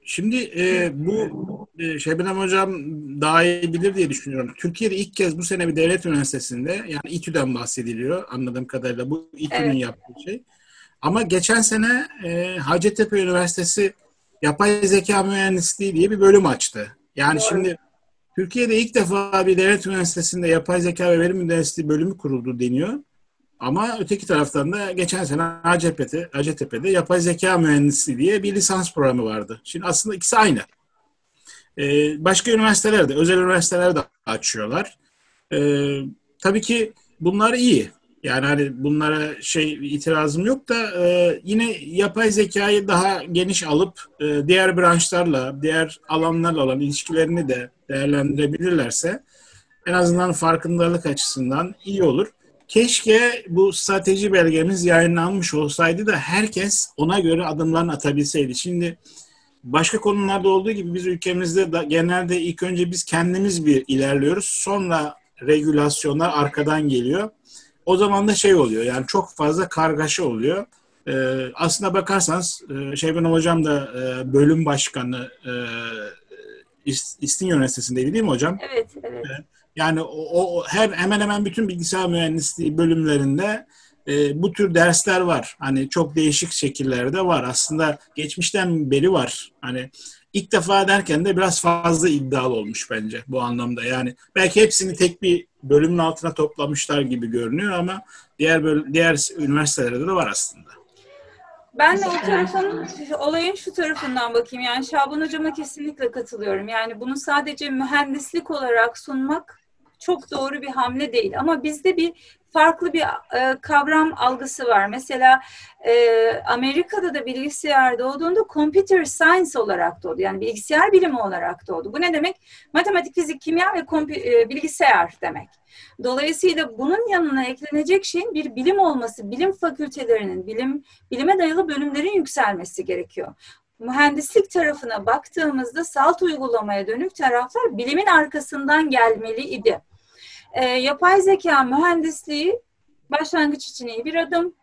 Şimdi e, bu e, Şebnem Hocam daha iyi bilir diye düşünüyorum. Türkiye'de ilk kez bu sene bir devlet üniversitesinde yani İTÜ'den bahsediliyor anladığım kadarıyla. Bu İTÜ'nün evet. yaptığı şey. Ama geçen sene e, Hacettepe Üniversitesi Yapay Zeka Mühendisliği diye bir bölüm açtı. Yani Doğru. şimdi Türkiye'de ilk defa bir devlet üniversitesinde yapay zeka ve veri mühendisliği bölümü kuruldu deniyor. Ama öteki taraftan da geçen sene Hacettepe'de, Hacettepe'de yapay zeka mühendisliği diye bir lisans programı vardı. Şimdi aslında ikisi aynı. Ee, başka üniversiteler de, özel üniversiteler de açıyorlar. Ee, tabii ki bunlar iyi. Yani hani bunlara şey itirazım yok da e, yine yapay zekayı daha geniş alıp e, diğer branşlarla, diğer alanlarla olan ilişkilerini de değerlendirebilirlerse en azından farkındalık açısından iyi olur. Keşke bu strateji belgemiz yayınlanmış olsaydı da herkes ona göre adımlarını atabilseydi. Şimdi başka konularda olduğu gibi biz ülkemizde da genelde ilk önce biz kendimiz bir ilerliyoruz. Sonra regülasyonlar arkadan geliyor. O zaman da şey oluyor yani çok fazla kargaşa oluyor. Ee, aslına bakarsanız e, Şebnem Hocam da e, bölüm başkanı e, İstinye Üniversitesi'ndeydi değil mi hocam? Evet, evet. Yani o, o her hemen hemen bütün bilgisayar mühendisliği bölümlerinde e, bu tür dersler var. Hani çok değişik şekillerde var. Aslında geçmişten beri var. Hani ilk defa derken de biraz fazla iddialı olmuş bence bu anlamda. Yani belki hepsini tek bir bölümün altına toplamışlar gibi görünüyor ama diğer böl- diğer üniversitelerde de var aslında. Ben de o tarafın, olayın şu tarafından bakayım. Yani Şaban Hocam'a kesinlikle katılıyorum. Yani bunu sadece mühendislik olarak sunmak çok doğru bir hamle değil. Ama bizde bir farklı bir e, kavram algısı var. Mesela e, Amerika'da da bilgisayar doğduğunda computer science olarak doğdu. Yani bilgisayar bilimi olarak doğdu. Bu ne demek? Matematik, fizik, kimya ve e, bilgisayar demek. Dolayısıyla bunun yanına eklenecek şeyin bir bilim olması, bilim fakültelerinin, bilim bilime dayalı bölümlerin yükselmesi gerekiyor mühendislik tarafına baktığımızda salt uygulamaya dönük taraflar bilimin arkasından gelmeli idi. E, yapay zeka mühendisliği başlangıç için iyi bir adım.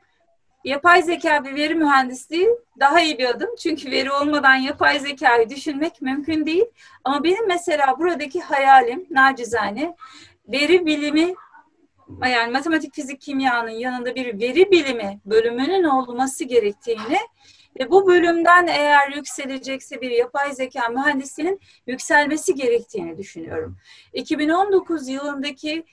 Yapay zeka ve veri mühendisliği daha iyi bir adım. Çünkü veri olmadan yapay zekayı düşünmek mümkün değil. Ama benim mesela buradaki hayalim nacizane veri bilimi yani matematik, fizik, kimyanın yanında bir veri bilimi bölümünün olması gerektiğini ve bu bölümden eğer yükselecekse bir yapay zeka mühendisliğinin yükselmesi gerektiğini düşünüyorum. 2019 yılındaki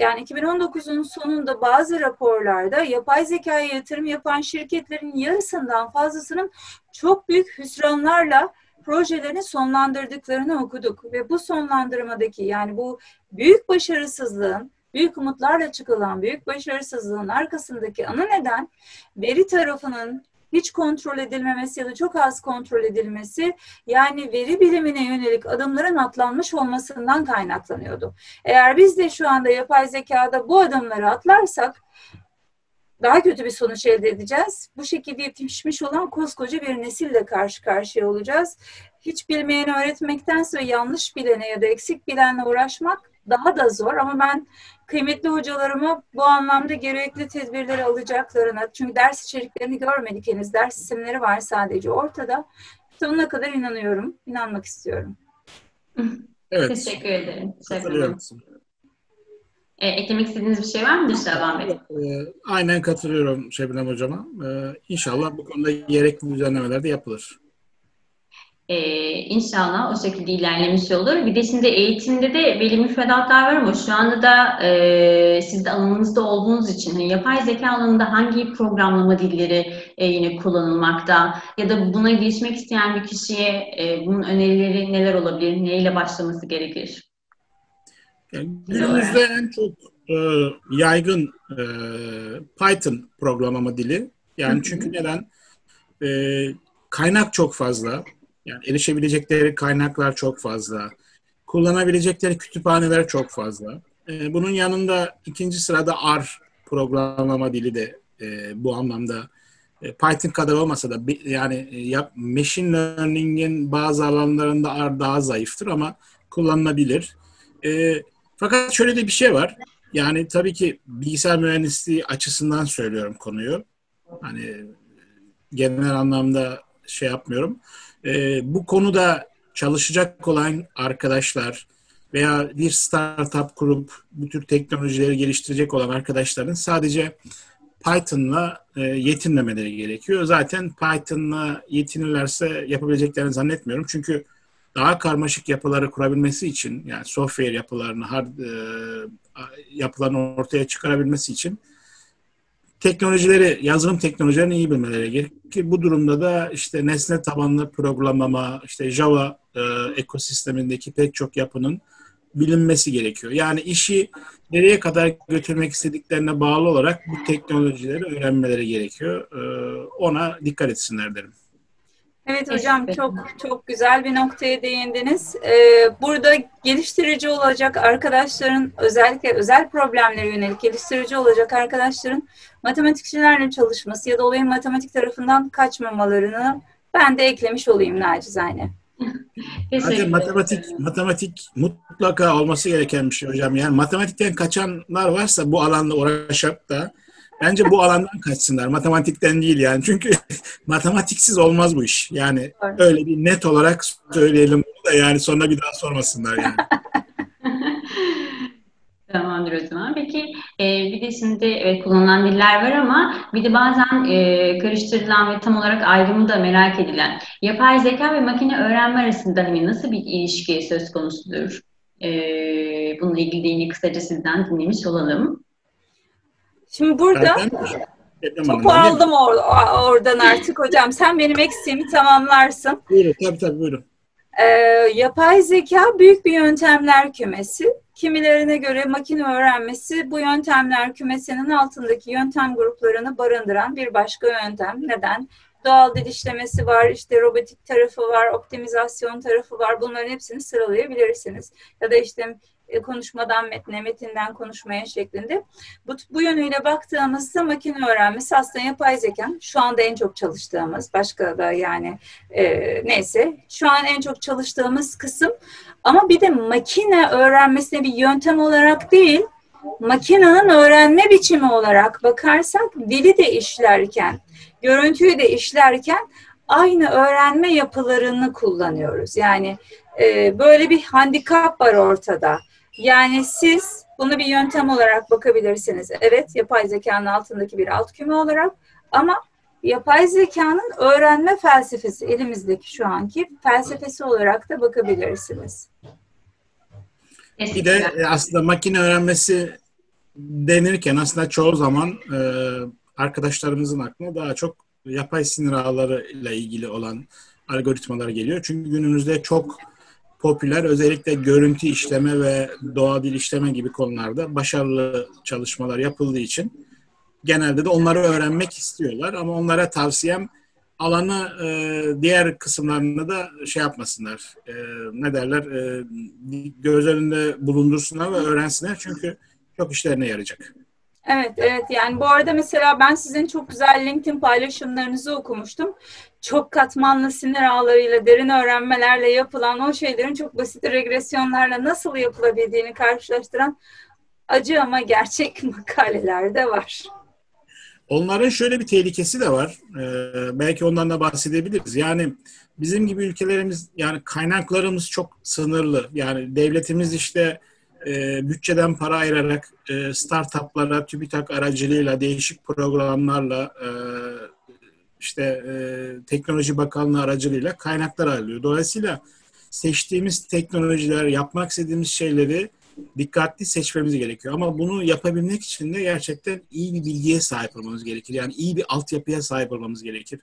yani 2019'un sonunda bazı raporlarda yapay zekaya yatırım yapan şirketlerin yarısından fazlasının çok büyük hüsranlarla projelerini sonlandırdıklarını okuduk ve bu sonlandırmadaki yani bu büyük başarısızlığın büyük umutlarla çıkılan büyük başarısızlığın arkasındaki ana neden veri tarafının hiç kontrol edilmemesi ya da çok az kontrol edilmesi yani veri bilimine yönelik adımların atlanmış olmasından kaynaklanıyordu. Eğer biz de şu anda yapay zekada bu adımları atlarsak daha kötü bir sonuç elde edeceğiz. Bu şekilde yetişmiş olan koskoca bir nesille karşı karşıya olacağız. Hiç bilmeyeni öğretmektense yanlış bilene ya da eksik bilenle uğraşmak daha da zor ama ben kıymetli hocalarıma bu anlamda gerekli tedbirleri alacaklarına çünkü ders içeriklerini görmedik henüz ders isimleri var sadece ortada sonuna kadar inanıyorum inanmak istiyorum. Evet. Teşekkür ederim. Katılıyorum. E, eklemek istediğiniz bir şey var mı Şaban Bey? E, aynen katılıyorum Şebnem Hocama. E, inşallah bu konuda gerekli düzenlemeler de yapılır. Ee, inşallah o şekilde ilerlemiş olur. Bir de şimdi eğitimde de belli müfredatlar var ama şu anda da e, siz de alanınızda olduğunuz için hani yapay zeka alanında hangi programlama dilleri e, yine kullanılmakta ya da buna girişmek isteyen bir kişiye e, bunun önerileri neler olabilir, neyle başlaması gerekir? Yani günümüzde en çok e, yaygın e, Python programlama dili. Yani çünkü neden? E, kaynak çok fazla. Yani erişebilecekleri kaynaklar çok fazla. Kullanabilecekleri kütüphaneler çok fazla. E, bunun yanında ikinci sırada R programlama dili de e, bu anlamda e, Python kadar olmasa da yani yap, machine learning'in bazı alanlarında R daha zayıftır ama kullanılabilir. Fakat şöyle de bir şey var. Yani tabii ki bilgisayar mühendisliği açısından söylüyorum konuyu. Hani genel anlamda şey yapmıyorum e, bu konuda çalışacak olan arkadaşlar veya bir startup kurup bu tür teknolojileri geliştirecek olan arkadaşların sadece Python'la e, yetinmemeleri gerekiyor. Zaten Python'la yetinirlerse yapabileceklerini zannetmiyorum. Çünkü daha karmaşık yapıları kurabilmesi için yani software yapılarını, hard e, yapılarını ortaya çıkarabilmesi için teknolojileri, yazılım teknolojilerini iyi bilmeleri gerekir. Bu durumda da işte nesne tabanlı programlama, işte Java e, ekosistemindeki pek çok yapının bilinmesi gerekiyor. Yani işi nereye kadar götürmek istediklerine bağlı olarak bu teknolojileri öğrenmeleri gerekiyor. E, ona dikkat etsinler derim. Evet hocam çok çok güzel bir noktaya değindiniz. Ee, burada geliştirici olacak arkadaşların özellikle özel problemlere yönelik geliştirici olacak arkadaşların matematikçilerle çalışması ya da olayın matematik tarafından kaçmamalarını ben de eklemiş olayım nacizane. Zaten matematik matematik mutlaka olması gereken bir şey hocam. Yani matematikten kaçanlar varsa bu alanda uğraşıp da Bence bu alandan kaçsınlar. Matematikten değil yani. Çünkü matematiksiz olmaz bu iş. Yani öyle bir net olarak söyleyelim da yani sonra bir daha sormasınlar yani. Tamam Tamamdır o zaman. Peki e, bir de şimdi evet, kullanılan diller var ama bir de bazen e, karıştırılan ve tam olarak ayrımı da merak edilen yapay zeka ve makine öğrenme arasında hani nasıl bir ilişki söz konusudur? E, bununla ilgili de yine kısaca sizden dinlemiş olalım. Şimdi burada topu aldım or oradan artık hocam. Sen benim eksiğimi tamamlarsın. Buyurun tabii tabii buyurun. Ee, yapay zeka büyük bir yöntemler kümesi. Kimilerine göre makine öğrenmesi bu yöntemler kümesinin altındaki yöntem gruplarını barındıran bir başka yöntem. Neden? Doğal dil işlemesi var, işte robotik tarafı var, optimizasyon tarafı var. Bunların hepsini sıralayabilirsiniz. Ya da işte e, konuşmadan metne, metinden konuşmaya şeklinde. Bu, bu yönüyle baktığımızda makine öğrenmesi aslında yapay zeka şu anda en çok çalıştığımız, başka da yani e, neyse şu an en çok çalıştığımız kısım. Ama bir de makine öğrenmesine bir yöntem olarak değil, makinenin öğrenme biçimi olarak bakarsak dili de işlerken, görüntüyü de işlerken aynı öğrenme yapılarını kullanıyoruz. Yani e, böyle bir handikap var ortada. Yani siz bunu bir yöntem olarak bakabilirsiniz. Evet, yapay zekanın altındaki bir alt küme olarak ama yapay zekanın öğrenme felsefesi elimizdeki şu anki felsefesi olarak da bakabilirsiniz. Bir de e, aslında makine öğrenmesi denirken aslında çoğu zaman e, arkadaşlarımızın aklına daha çok yapay sinir ağları ile ilgili olan algoritmalar geliyor. Çünkü günümüzde çok popüler özellikle görüntü işleme ve doğa dil işleme gibi konularda başarılı çalışmalar yapıldığı için genelde de onları öğrenmek istiyorlar ama onlara tavsiyem alanı e, diğer kısımlarını da şey yapmasınlar. E, ne derler? E, göz önünde bulundursunlar ve öğrensinler çünkü çok işlerine yarayacak. Evet, evet. Yani bu arada mesela ben sizin çok güzel LinkedIn paylaşımlarınızı okumuştum. Çok katmanlı sinir ağlarıyla, derin öğrenmelerle yapılan o şeylerin çok basit regresyonlarla nasıl yapılabildiğini karşılaştıran acı ama gerçek makaleler de var. Onların şöyle bir tehlikesi de var. Ee, belki ondan da bahsedebiliriz. Yani bizim gibi ülkelerimiz yani kaynaklarımız çok sınırlı. Yani devletimiz işte e, bütçeden para ayırarak e, startuplara TÜBİTAK aracılığıyla değişik programlarla e, işte e, teknoloji bakanlığı aracılığıyla kaynaklar ayırıyor. Dolayısıyla seçtiğimiz teknolojiler, yapmak istediğimiz şeyleri dikkatli seçmemiz gerekiyor. Ama bunu yapabilmek için de gerçekten iyi bir bilgiye sahip olmamız gerekir. Yani iyi bir altyapıya sahip olmamız gerekir.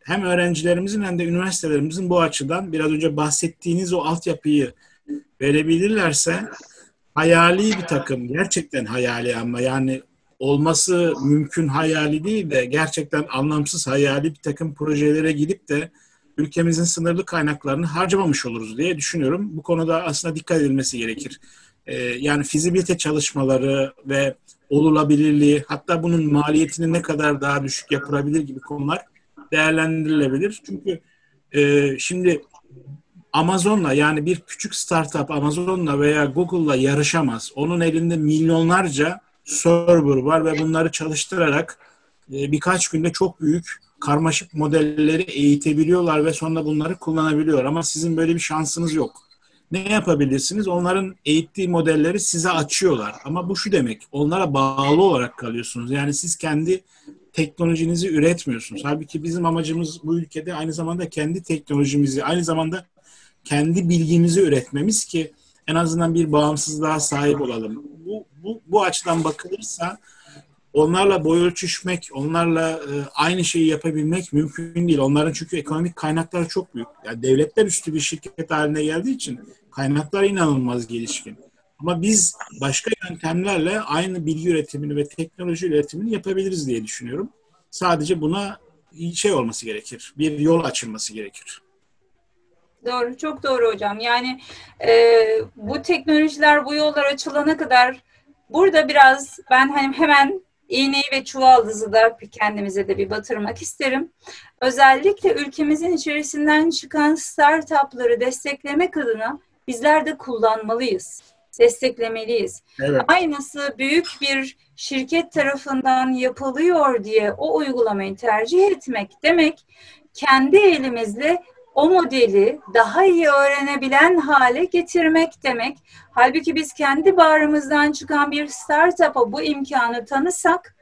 Hem öğrencilerimizin hem de üniversitelerimizin bu açıdan biraz önce bahsettiğiniz o altyapıyı verebilirlerse hayali bir takım, gerçekten hayali ama yani olması mümkün hayali değil de gerçekten anlamsız hayali bir takım projelere gidip de ülkemizin sınırlı kaynaklarını harcamamış oluruz diye düşünüyorum. Bu konuda aslında dikkat edilmesi gerekir. Ee, yani fizibilite çalışmaları ve olulabilirliği hatta bunun maliyetini ne kadar daha düşük yapılabilir gibi konular değerlendirilebilir. Çünkü e, şimdi Amazon'la yani bir küçük startup Amazon'la veya Google'la yarışamaz. Onun elinde milyonlarca server var ve bunları çalıştırarak e, birkaç günde çok büyük karmaşık modelleri eğitebiliyorlar ve sonra bunları kullanabiliyor. Ama sizin böyle bir şansınız yok. Ne yapabilirsiniz? Onların eğittiği modelleri size açıyorlar. Ama bu şu demek, onlara bağlı olarak kalıyorsunuz. Yani siz kendi teknolojinizi üretmiyorsunuz. Halbuki bizim amacımız bu ülkede aynı zamanda kendi teknolojimizi, aynı zamanda kendi bilgimizi üretmemiz ki en azından bir bağımsızlığa sahip olalım. Bu, bu, bu açıdan bakılırsa onlarla boy ölçüşmek, onlarla e, aynı şeyi yapabilmek mümkün değil. Onların çünkü ekonomik kaynakları çok büyük. Yani devletler üstü bir şirket haline geldiği için kaynaklar inanılmaz gelişkin. Ama biz başka yöntemlerle aynı bilgi üretimini ve teknoloji üretimini yapabiliriz diye düşünüyorum. Sadece buna şey olması gerekir. Bir yol açılması gerekir. Doğru, çok doğru hocam. Yani e, bu teknolojiler, bu yollar açılana kadar burada biraz ben hani hemen iğneyi ve çuvaldızı da kendimize de bir batırmak isterim. Özellikle ülkemizin içerisinden çıkan startupları desteklemek adına bizler de kullanmalıyız. Desteklemeliyiz. Evet. Aynısı büyük bir şirket tarafından yapılıyor diye o uygulamayı tercih etmek demek kendi elimizle o modeli daha iyi öğrenebilen hale getirmek demek. Halbuki biz kendi bağrımızdan çıkan bir startup'a bu imkanı tanısak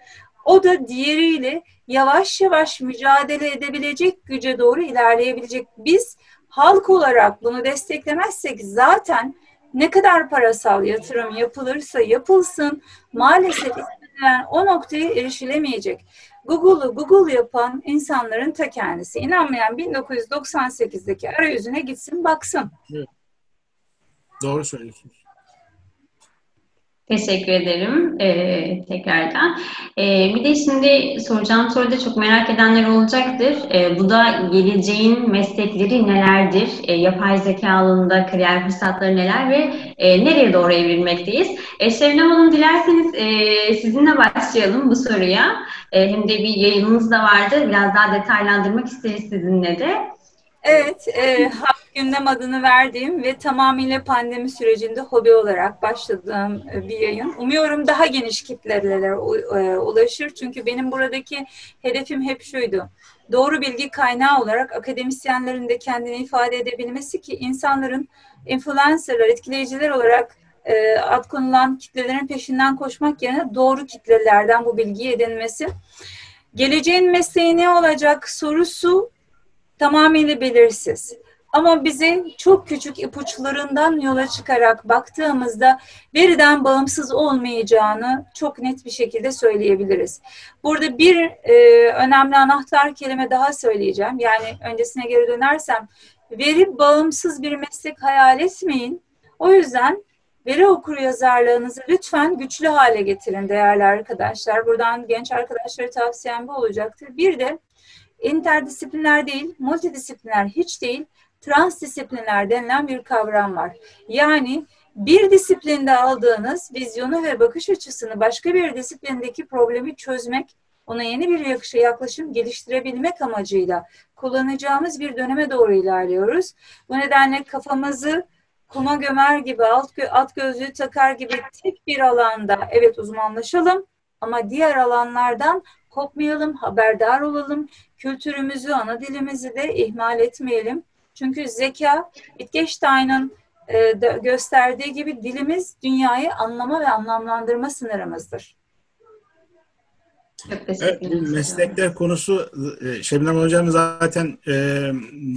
o da diğeriyle yavaş yavaş mücadele edebilecek güce doğru ilerleyebilecek. Biz halk olarak bunu desteklemezsek zaten ne kadar parasal yatırım yapılırsa yapılsın maalesef o noktaya erişilemeyecek. Google'u Google yapan insanların ta kendisi. İnanmayan 1998'deki arayüzüne gitsin baksın. Evet. Doğru söylüyorsunuz. Teşekkür ederim e, tekrardan. E, bir de şimdi soracağım soruda çok merak edenler olacaktır. E, bu da geleceğin meslekleri nelerdir? E, yapay zeka alanında kariyer fırsatları neler ve e, nereye doğru evrilmekteyiz? E, Şevnem Hanım dilerseniz e, sizinle başlayalım bu soruya. E, hem de bir yayınımız da vardı. Biraz daha detaylandırmak isteriz sizinle de. Evet, e, gündem adını verdiğim ve tamamıyla pandemi sürecinde hobi olarak başladığım e, bir yayın. Umuyorum daha geniş kitlelere e, ulaşır. Çünkü benim buradaki hedefim hep şuydu. Doğru bilgi kaynağı olarak akademisyenlerin de kendini ifade edebilmesi ki insanların influencerlar, etkileyiciler olarak e, ad konulan kitlelerin peşinden koşmak yerine doğru kitlelerden bu bilgiyi edinmesi. Geleceğin mesleği ne olacak sorusu tamamıyla belirsiz. Ama bize çok küçük ipuçlarından yola çıkarak baktığımızda veriden bağımsız olmayacağını çok net bir şekilde söyleyebiliriz. Burada bir e, önemli anahtar kelime daha söyleyeceğim. Yani öncesine geri dönersem veri bağımsız bir meslek hayal etmeyin. O yüzden veri okur yazarlığınızı lütfen güçlü hale getirin değerli arkadaşlar. Buradan genç arkadaşlara tavsiyem bu olacaktır. Bir de interdisipliner değil, multidisipliner hiç değil, transdisipliner denilen bir kavram var. Yani bir disiplinde aldığınız vizyonu ve bakış açısını başka bir disiplindeki problemi çözmek, ona yeni bir yaklaşım geliştirebilmek amacıyla kullanacağımız bir döneme doğru ilerliyoruz. Bu nedenle kafamızı kuma gömer gibi, alt gö at gözlüğü takar gibi tek bir alanda evet uzmanlaşalım ama diğer alanlardan kopmayalım, haberdar olalım, kültürümüzü, ana dilimizi de ihmal etmeyelim. Çünkü zeka, Wittgenstein'ın e, gösterdiği gibi dilimiz dünyayı anlama ve anlamlandırma sınırımızdır. Evet, bu meslekler konusu e, Şebnem Hocam zaten e,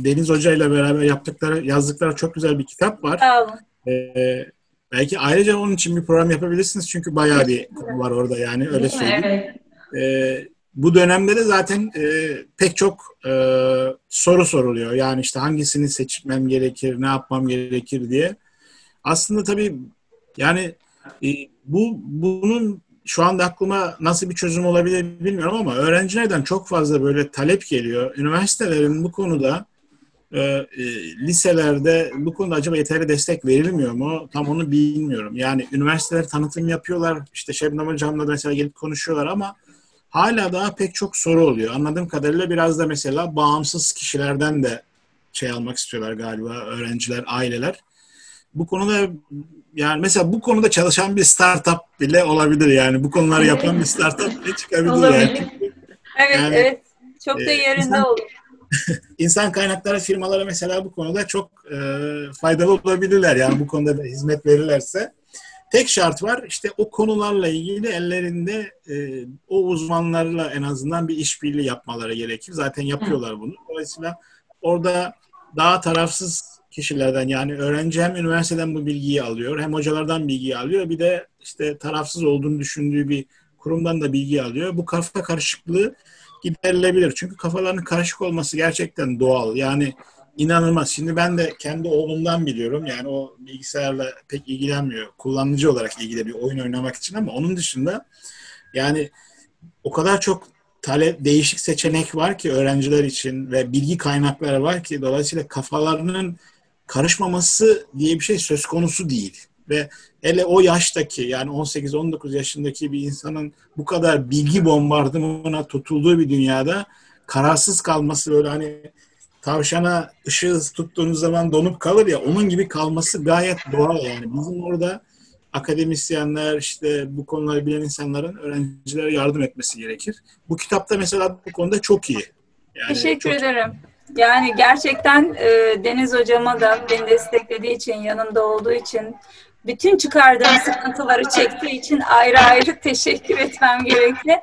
Deniz Hoca ile beraber yaptıkları, yazdıkları çok güzel bir kitap var. Sağ olun. E, belki ayrıca onun için bir program yapabilirsiniz çünkü bayağı bir konu var orada yani öyle söyleyeyim. Evet. E, bu dönemde de zaten e, pek çok e, soru soruluyor. Yani işte hangisini seçmem gerekir, ne yapmam gerekir diye. Aslında tabii yani e, bu bunun şu anda aklıma nasıl bir çözüm olabilir bilmiyorum ama öğrencilerden çok fazla böyle talep geliyor. Üniversitelerin bu konuda e, e, liselerde bu konuda acaba yeterli destek verilmiyor mu? Tam onu bilmiyorum. Yani üniversiteler tanıtım yapıyorlar. İşte Şebnem Hocam'la mesela gelip konuşuyorlar ama hala daha pek çok soru oluyor. Anladığım kadarıyla biraz da mesela bağımsız kişilerden de şey almak istiyorlar galiba öğrenciler, aileler. Bu konuda yani mesela bu konuda çalışan bir startup bile olabilir yani. Bu konuları yapan bir startup bile çıkabilir olabilir. yani. Evet, yani, evet. Çok da e, yerinde insan, olur. İnsan kaynakları firmalara mesela bu konuda çok e, faydalı olabilirler. Yani bu konuda da hizmet verirlerse. Tek şart var işte o konularla ilgili ellerinde e, o uzmanlarla en azından bir işbirliği yapmaları gerekir. Zaten yapıyorlar bunu. Dolayısıyla orada daha tarafsız kişilerden yani öğrenci hem üniversiteden bu bilgiyi alıyor hem hocalardan bilgiyi alıyor bir de işte tarafsız olduğunu düşündüğü bir kurumdan da bilgi alıyor. Bu kafa karışıklığı giderilebilir. Çünkü kafaların karışık olması gerçekten doğal. Yani inanılmaz. Şimdi ben de kendi oğlumdan biliyorum. Yani o bilgisayarla pek ilgilenmiyor. Kullanıcı olarak ilgileniyor oyun oynamak için ama onun dışında yani o kadar çok talep değişik seçenek var ki öğrenciler için ve bilgi kaynakları var ki dolayısıyla kafalarının karışmaması diye bir şey söz konusu değil. Ve hele o yaştaki yani 18-19 yaşındaki bir insanın bu kadar bilgi bombardımana tutulduğu bir dünyada kararsız kalması böyle hani tavşana ışığı tuttuğunuz zaman donup kalır ya onun gibi kalması gayet doğal yani. Bizim orada akademisyenler işte bu konuları bilen insanların öğrencilere yardım etmesi gerekir. Bu kitapta mesela bu konuda çok iyi. Yani Teşekkür çok, ederim. Yani gerçekten e, Deniz hocama da beni desteklediği için, yanımda olduğu için, bütün çıkardığım sıkıntıları çektiği için ayrı ayrı teşekkür etmem gerekli.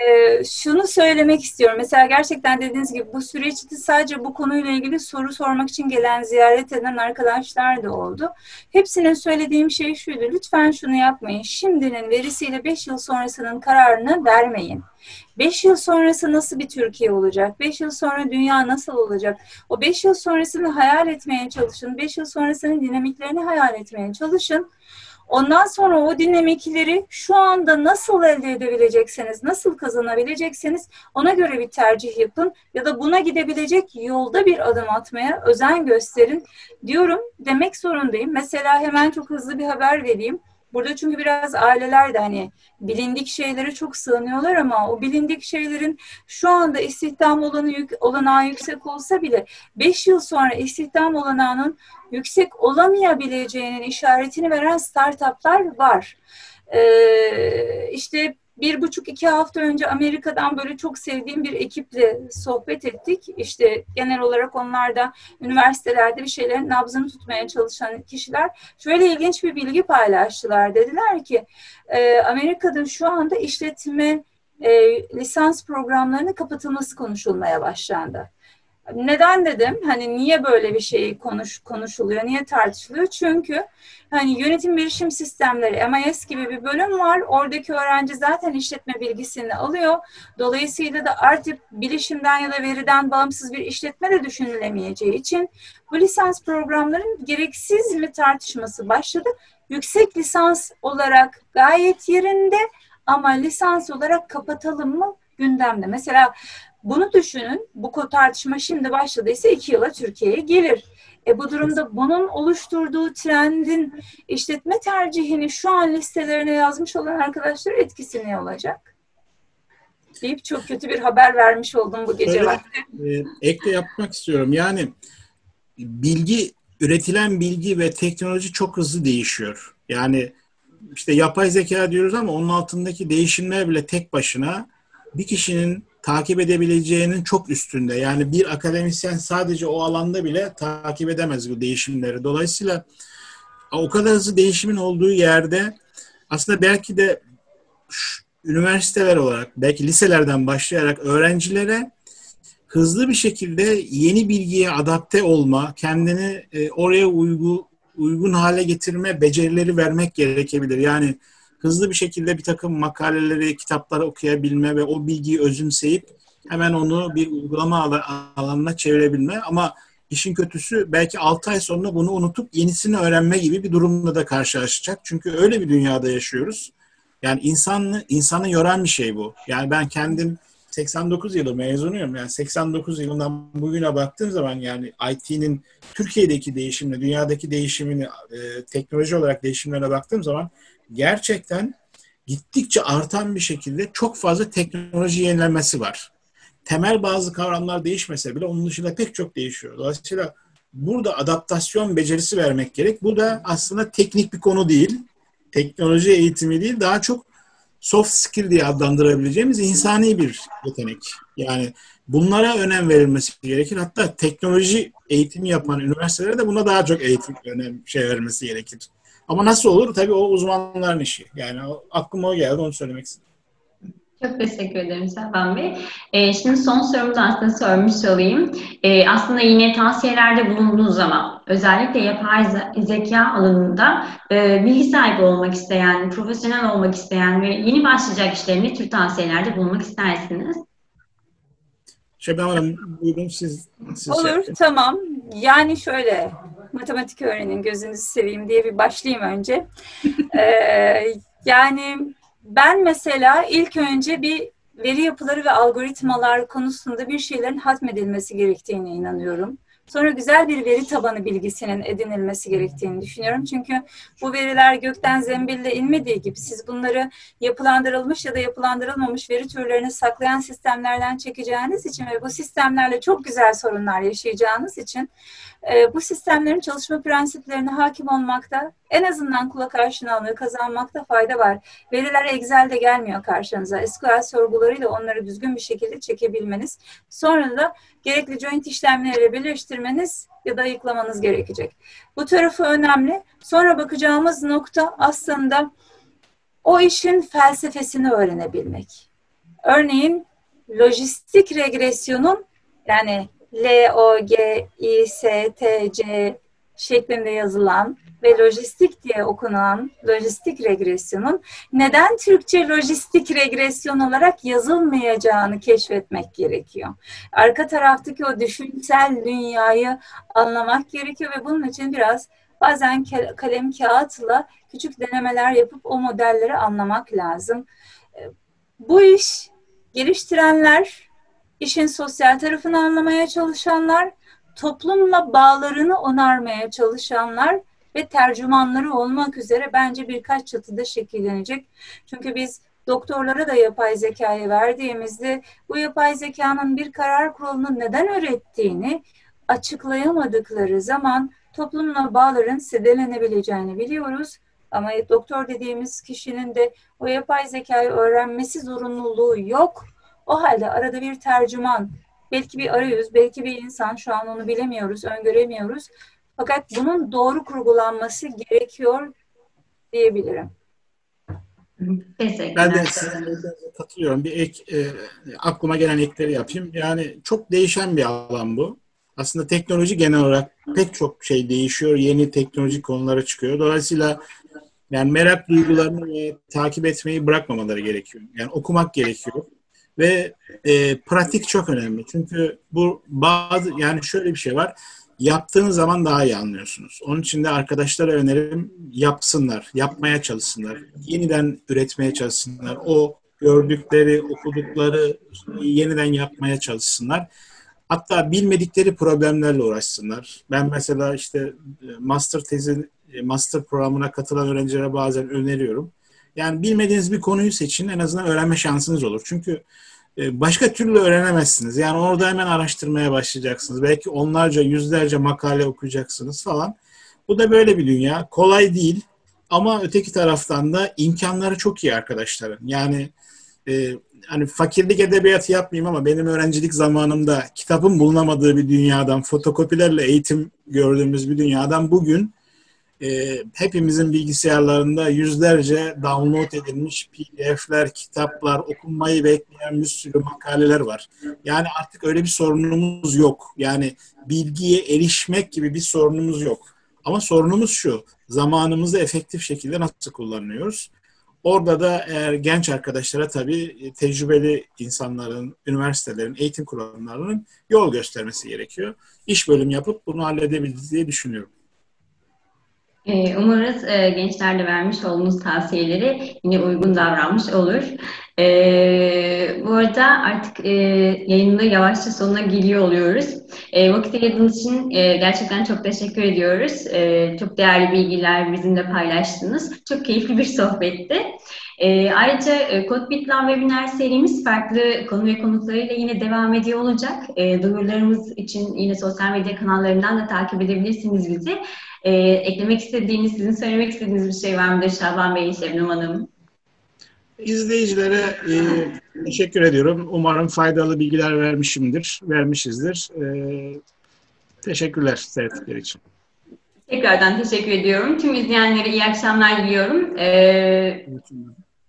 Ee, şunu söylemek istiyorum. Mesela gerçekten dediğiniz gibi bu süreçte sadece bu konuyla ilgili soru sormak için gelen, ziyaret eden arkadaşlar da oldu. Hepsinin söylediğim şey şuydu. Lütfen şunu yapmayın. Şimdinin verisiyle 5 yıl sonrasının kararını vermeyin. 5 yıl sonrası nasıl bir Türkiye olacak? 5 yıl sonra dünya nasıl olacak? O 5 yıl sonrasını hayal etmeye çalışın. 5 yıl sonrasının dinamiklerini hayal etmeye çalışın. Ondan sonra o dinamikleri şu anda nasıl elde edebilecekseniz, nasıl kazanabilecekseniz ona göre bir tercih yapın ya da buna gidebilecek yolda bir adım atmaya özen gösterin diyorum demek zorundayım. Mesela hemen çok hızlı bir haber vereyim. Burada çünkü biraz aileler de hani bilindik şeylere çok sığınıyorlar ama o bilindik şeylerin şu anda istihdam olanı yük, olanağı yüksek olsa bile 5 yıl sonra istihdam olanağının yüksek olamayabileceğinin işaretini veren startuplar var. Ee, işte bir buçuk iki hafta önce Amerika'dan böyle çok sevdiğim bir ekiple sohbet ettik. İşte genel olarak onlar da üniversitelerde bir şeylerin nabzını tutmaya çalışan kişiler. Şöyle ilginç bir bilgi paylaştılar. Dediler ki e, Amerika'da şu anda işletme e, lisans programlarının kapatılması konuşulmaya başlandı. Neden dedim? Hani niye böyle bir şey konuş konuşuluyor, niye tartışılıyor? Çünkü hani yönetim bilişim sistemleri MIS gibi bir bölüm var. Oradaki öğrenci zaten işletme bilgisini alıyor. Dolayısıyla da artık bilişimden ya da veriden bağımsız bir işletme de düşünülemeyeceği için bu lisans programların gereksiz mi tartışması başladı. Yüksek lisans olarak gayet yerinde ama lisans olarak kapatalım mı gündemde. Mesela bunu düşünün. Bu tartışma şimdi başladıysa iki yıla Türkiye'ye gelir. E bu durumda bunun oluşturduğu trendin işletme tercihini şu an listelerine yazmış olan arkadaşlar etkisi ne olacak? Deyip çok kötü bir haber vermiş oldum bu gece vakti. E, ekle yapmak istiyorum. Yani bilgi, üretilen bilgi ve teknoloji çok hızlı değişiyor. Yani işte yapay zeka diyoruz ama onun altındaki değişimler bile tek başına bir kişinin takip edebileceğinin çok üstünde. Yani bir akademisyen sadece o alanda bile takip edemez bu değişimleri. Dolayısıyla o kadar hızlı değişimin olduğu yerde aslında belki de üniversiteler olarak, belki liselerden başlayarak öğrencilere hızlı bir şekilde yeni bilgiye adapte olma, kendini e, oraya uygu, uygun hale getirme becerileri vermek gerekebilir. Yani hızlı bir şekilde bir takım makaleleri, kitapları okuyabilme ve o bilgiyi özümseyip hemen onu bir uygulama alanına çevirebilme ama işin kötüsü belki 6 ay sonra bunu unutup yenisini öğrenme gibi bir durumla da karşılaşacak. Çünkü öyle bir dünyada yaşıyoruz. Yani insanı, insanı yoran bir şey bu. Yani ben kendim 89 yılı mezunuyum. Yani 89 yılından bugüne baktığım zaman yani IT'nin Türkiye'deki değişimine, dünyadaki değişimini, e, teknoloji olarak değişimlerine baktığım zaman gerçekten gittikçe artan bir şekilde çok fazla teknoloji yenilenmesi var. Temel bazı kavramlar değişmese bile onun dışında pek çok değişiyor. Dolayısıyla burada adaptasyon becerisi vermek gerek. Bu da aslında teknik bir konu değil. Teknoloji eğitimi değil. Daha çok soft skill diye adlandırabileceğimiz insani bir yetenek. Yani bunlara önem verilmesi gerekir. Hatta teknoloji eğitimi yapan üniversitelere de buna daha çok eğitim önem şey vermesi gerekir. Ama nasıl olur? Tabii o uzmanların işi. Yani o, aklıma o geldi onu söylemek istedim. Çok teşekkür ederim Serhan Bey. Ee, şimdi son sorumu da aslında sormuş olayım. Ee, aslında yine tavsiyelerde bulunduğunuz zaman özellikle yapay zeka alanında e, bilgi sahibi olmak isteyen, profesyonel olmak isteyen ve yeni başlayacak işlere ne tür tavsiyelerde bulunmak istersiniz? Şebnem Hanım buyurun siz. siz Olur şey tamam. Yani şöyle matematik öğrenin gözünüzü seveyim diye bir başlayayım önce. ee, yani ben mesela ilk önce bir veri yapıları ve algoritmalar konusunda bir şeylerin hatmedilmesi gerektiğine inanıyorum. Sonra güzel bir veri tabanı bilgisinin edinilmesi gerektiğini düşünüyorum. Çünkü bu veriler gökten zembille inmediği gibi siz bunları yapılandırılmış ya da yapılandırılmamış veri türlerini saklayan sistemlerden çekeceğiniz için ve bu sistemlerle çok güzel sorunlar yaşayacağınız için bu sistemlerin çalışma prensiplerine hakim olmakta en azından kulak aşinalığı kazanmakta fayda var. Veriler Excel'de gelmiyor karşınıza. SQL sorgularıyla onları düzgün bir şekilde çekebilmeniz. Sonra da gerekli joint işlemleriyle birleştirmeniz ya da ayıklamanız gerekecek. Bu tarafı önemli. Sonra bakacağımız nokta aslında o işin felsefesini öğrenebilmek. Örneğin lojistik regresyonun yani L, O, G, I, S, T, C şeklinde yazılan ve lojistik diye okunan lojistik regresyonun neden Türkçe lojistik regresyon olarak yazılmayacağını keşfetmek gerekiyor. Arka taraftaki o düşünsel dünyayı anlamak gerekiyor ve bunun için biraz bazen kalem kağıtla küçük denemeler yapıp o modelleri anlamak lazım. Bu iş geliştirenler, işin sosyal tarafını anlamaya çalışanlar, toplumla bağlarını onarmaya çalışanlar ve tercümanları olmak üzere bence birkaç çatıda şekillenecek. Çünkü biz doktorlara da yapay zekayı verdiğimizde bu yapay zekanın bir karar kurulunu neden ürettiğini açıklayamadıkları zaman toplumla bağların sedelenebileceğini biliyoruz. Ama doktor dediğimiz kişinin de o yapay zekayı öğrenmesi zorunluluğu yok. O halde arada bir tercüman, belki bir arayüz, belki bir insan şu an onu bilemiyoruz, öngöremiyoruz. Fakat bunun doğru kurgulanması gerekiyor diyebilirim. Ben de katılıyorum. Bir ek, e, aklıma gelen ekleri yapayım. Yani çok değişen bir alan bu. Aslında teknoloji genel olarak pek çok şey değişiyor. Yeni teknoloji konuları çıkıyor. Dolayısıyla yani merak duygularını ve takip etmeyi bırakmamaları gerekiyor. Yani okumak gerekiyor. Ve e, pratik çok önemli. Çünkü bu bazı yani şöyle bir şey var yaptığınız zaman daha iyi anlıyorsunuz. Onun için de arkadaşlara önerim yapsınlar, yapmaya çalışsınlar. Yeniden üretmeye çalışsınlar. O gördükleri, okudukları yeniden yapmaya çalışsınlar. Hatta bilmedikleri problemlerle uğraşsınlar. Ben mesela işte e, master tezi, e, master programına katılan öğrencilere bazen öneriyorum. Yani bilmediğiniz bir konuyu seçin en azından öğrenme şansınız olur. Çünkü e, başka türlü öğrenemezsiniz. Yani orada hemen araştırmaya başlayacaksınız. Belki onlarca, yüzlerce makale okuyacaksınız falan. Bu da böyle bir dünya. Kolay değil ama öteki taraftan da imkanları çok iyi arkadaşların. Yani e, hani fakirlik edebiyatı yapmayayım ama benim öğrencilik zamanımda kitabın bulunamadığı bir dünyadan, fotokopilerle eğitim gördüğümüz bir dünyadan bugün e, hepimizin bilgisayarlarında yüzlerce download edilmiş PDF'ler, kitaplar, okunmayı bekleyen bir sürü makaleler var. Yani artık öyle bir sorunumuz yok. Yani bilgiye erişmek gibi bir sorunumuz yok. Ama sorunumuz şu, zamanımızı efektif şekilde nasıl kullanıyoruz? Orada da eğer genç arkadaşlara tabii tecrübeli insanların, üniversitelerin, eğitim kurumlarının yol göstermesi gerekiyor. İş bölüm yapıp bunu halledebiliriz diye düşünüyorum. Ee, umarız e, gençlerle vermiş olduğunuz tavsiyeleri yine uygun davranmış olur. Ee, bu arada artık e, yayında yavaşça sonuna geliyor oluyoruz. E, vakit ayırdığınız için e, gerçekten çok teşekkür ediyoruz. E, çok değerli bilgiler bizimle paylaştınız. Çok keyifli bir sohbetti. E, ayrıca e, CodeBitLab webinar serimiz farklı konu ve konuklarıyla yine devam ediyor olacak. E, duyurularımız için yine sosyal medya kanallarından da takip edebilirsiniz bizi. E, eklemek istediğiniz, sizin söylemek istediğiniz bir şey var mıdır Şaban Bey, Şebnem Hanım? İzleyicilere e, teşekkür ediyorum. Umarım faydalı bilgiler vermişimdir, vermişizdir. E, teşekkürler seyrettikleri için. Tekrardan teşekkür ediyorum. Tüm izleyenlere iyi akşamlar diliyorum. Ee,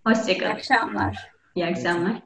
hoşçakalın. İyi akşamlar. İyi akşamlar.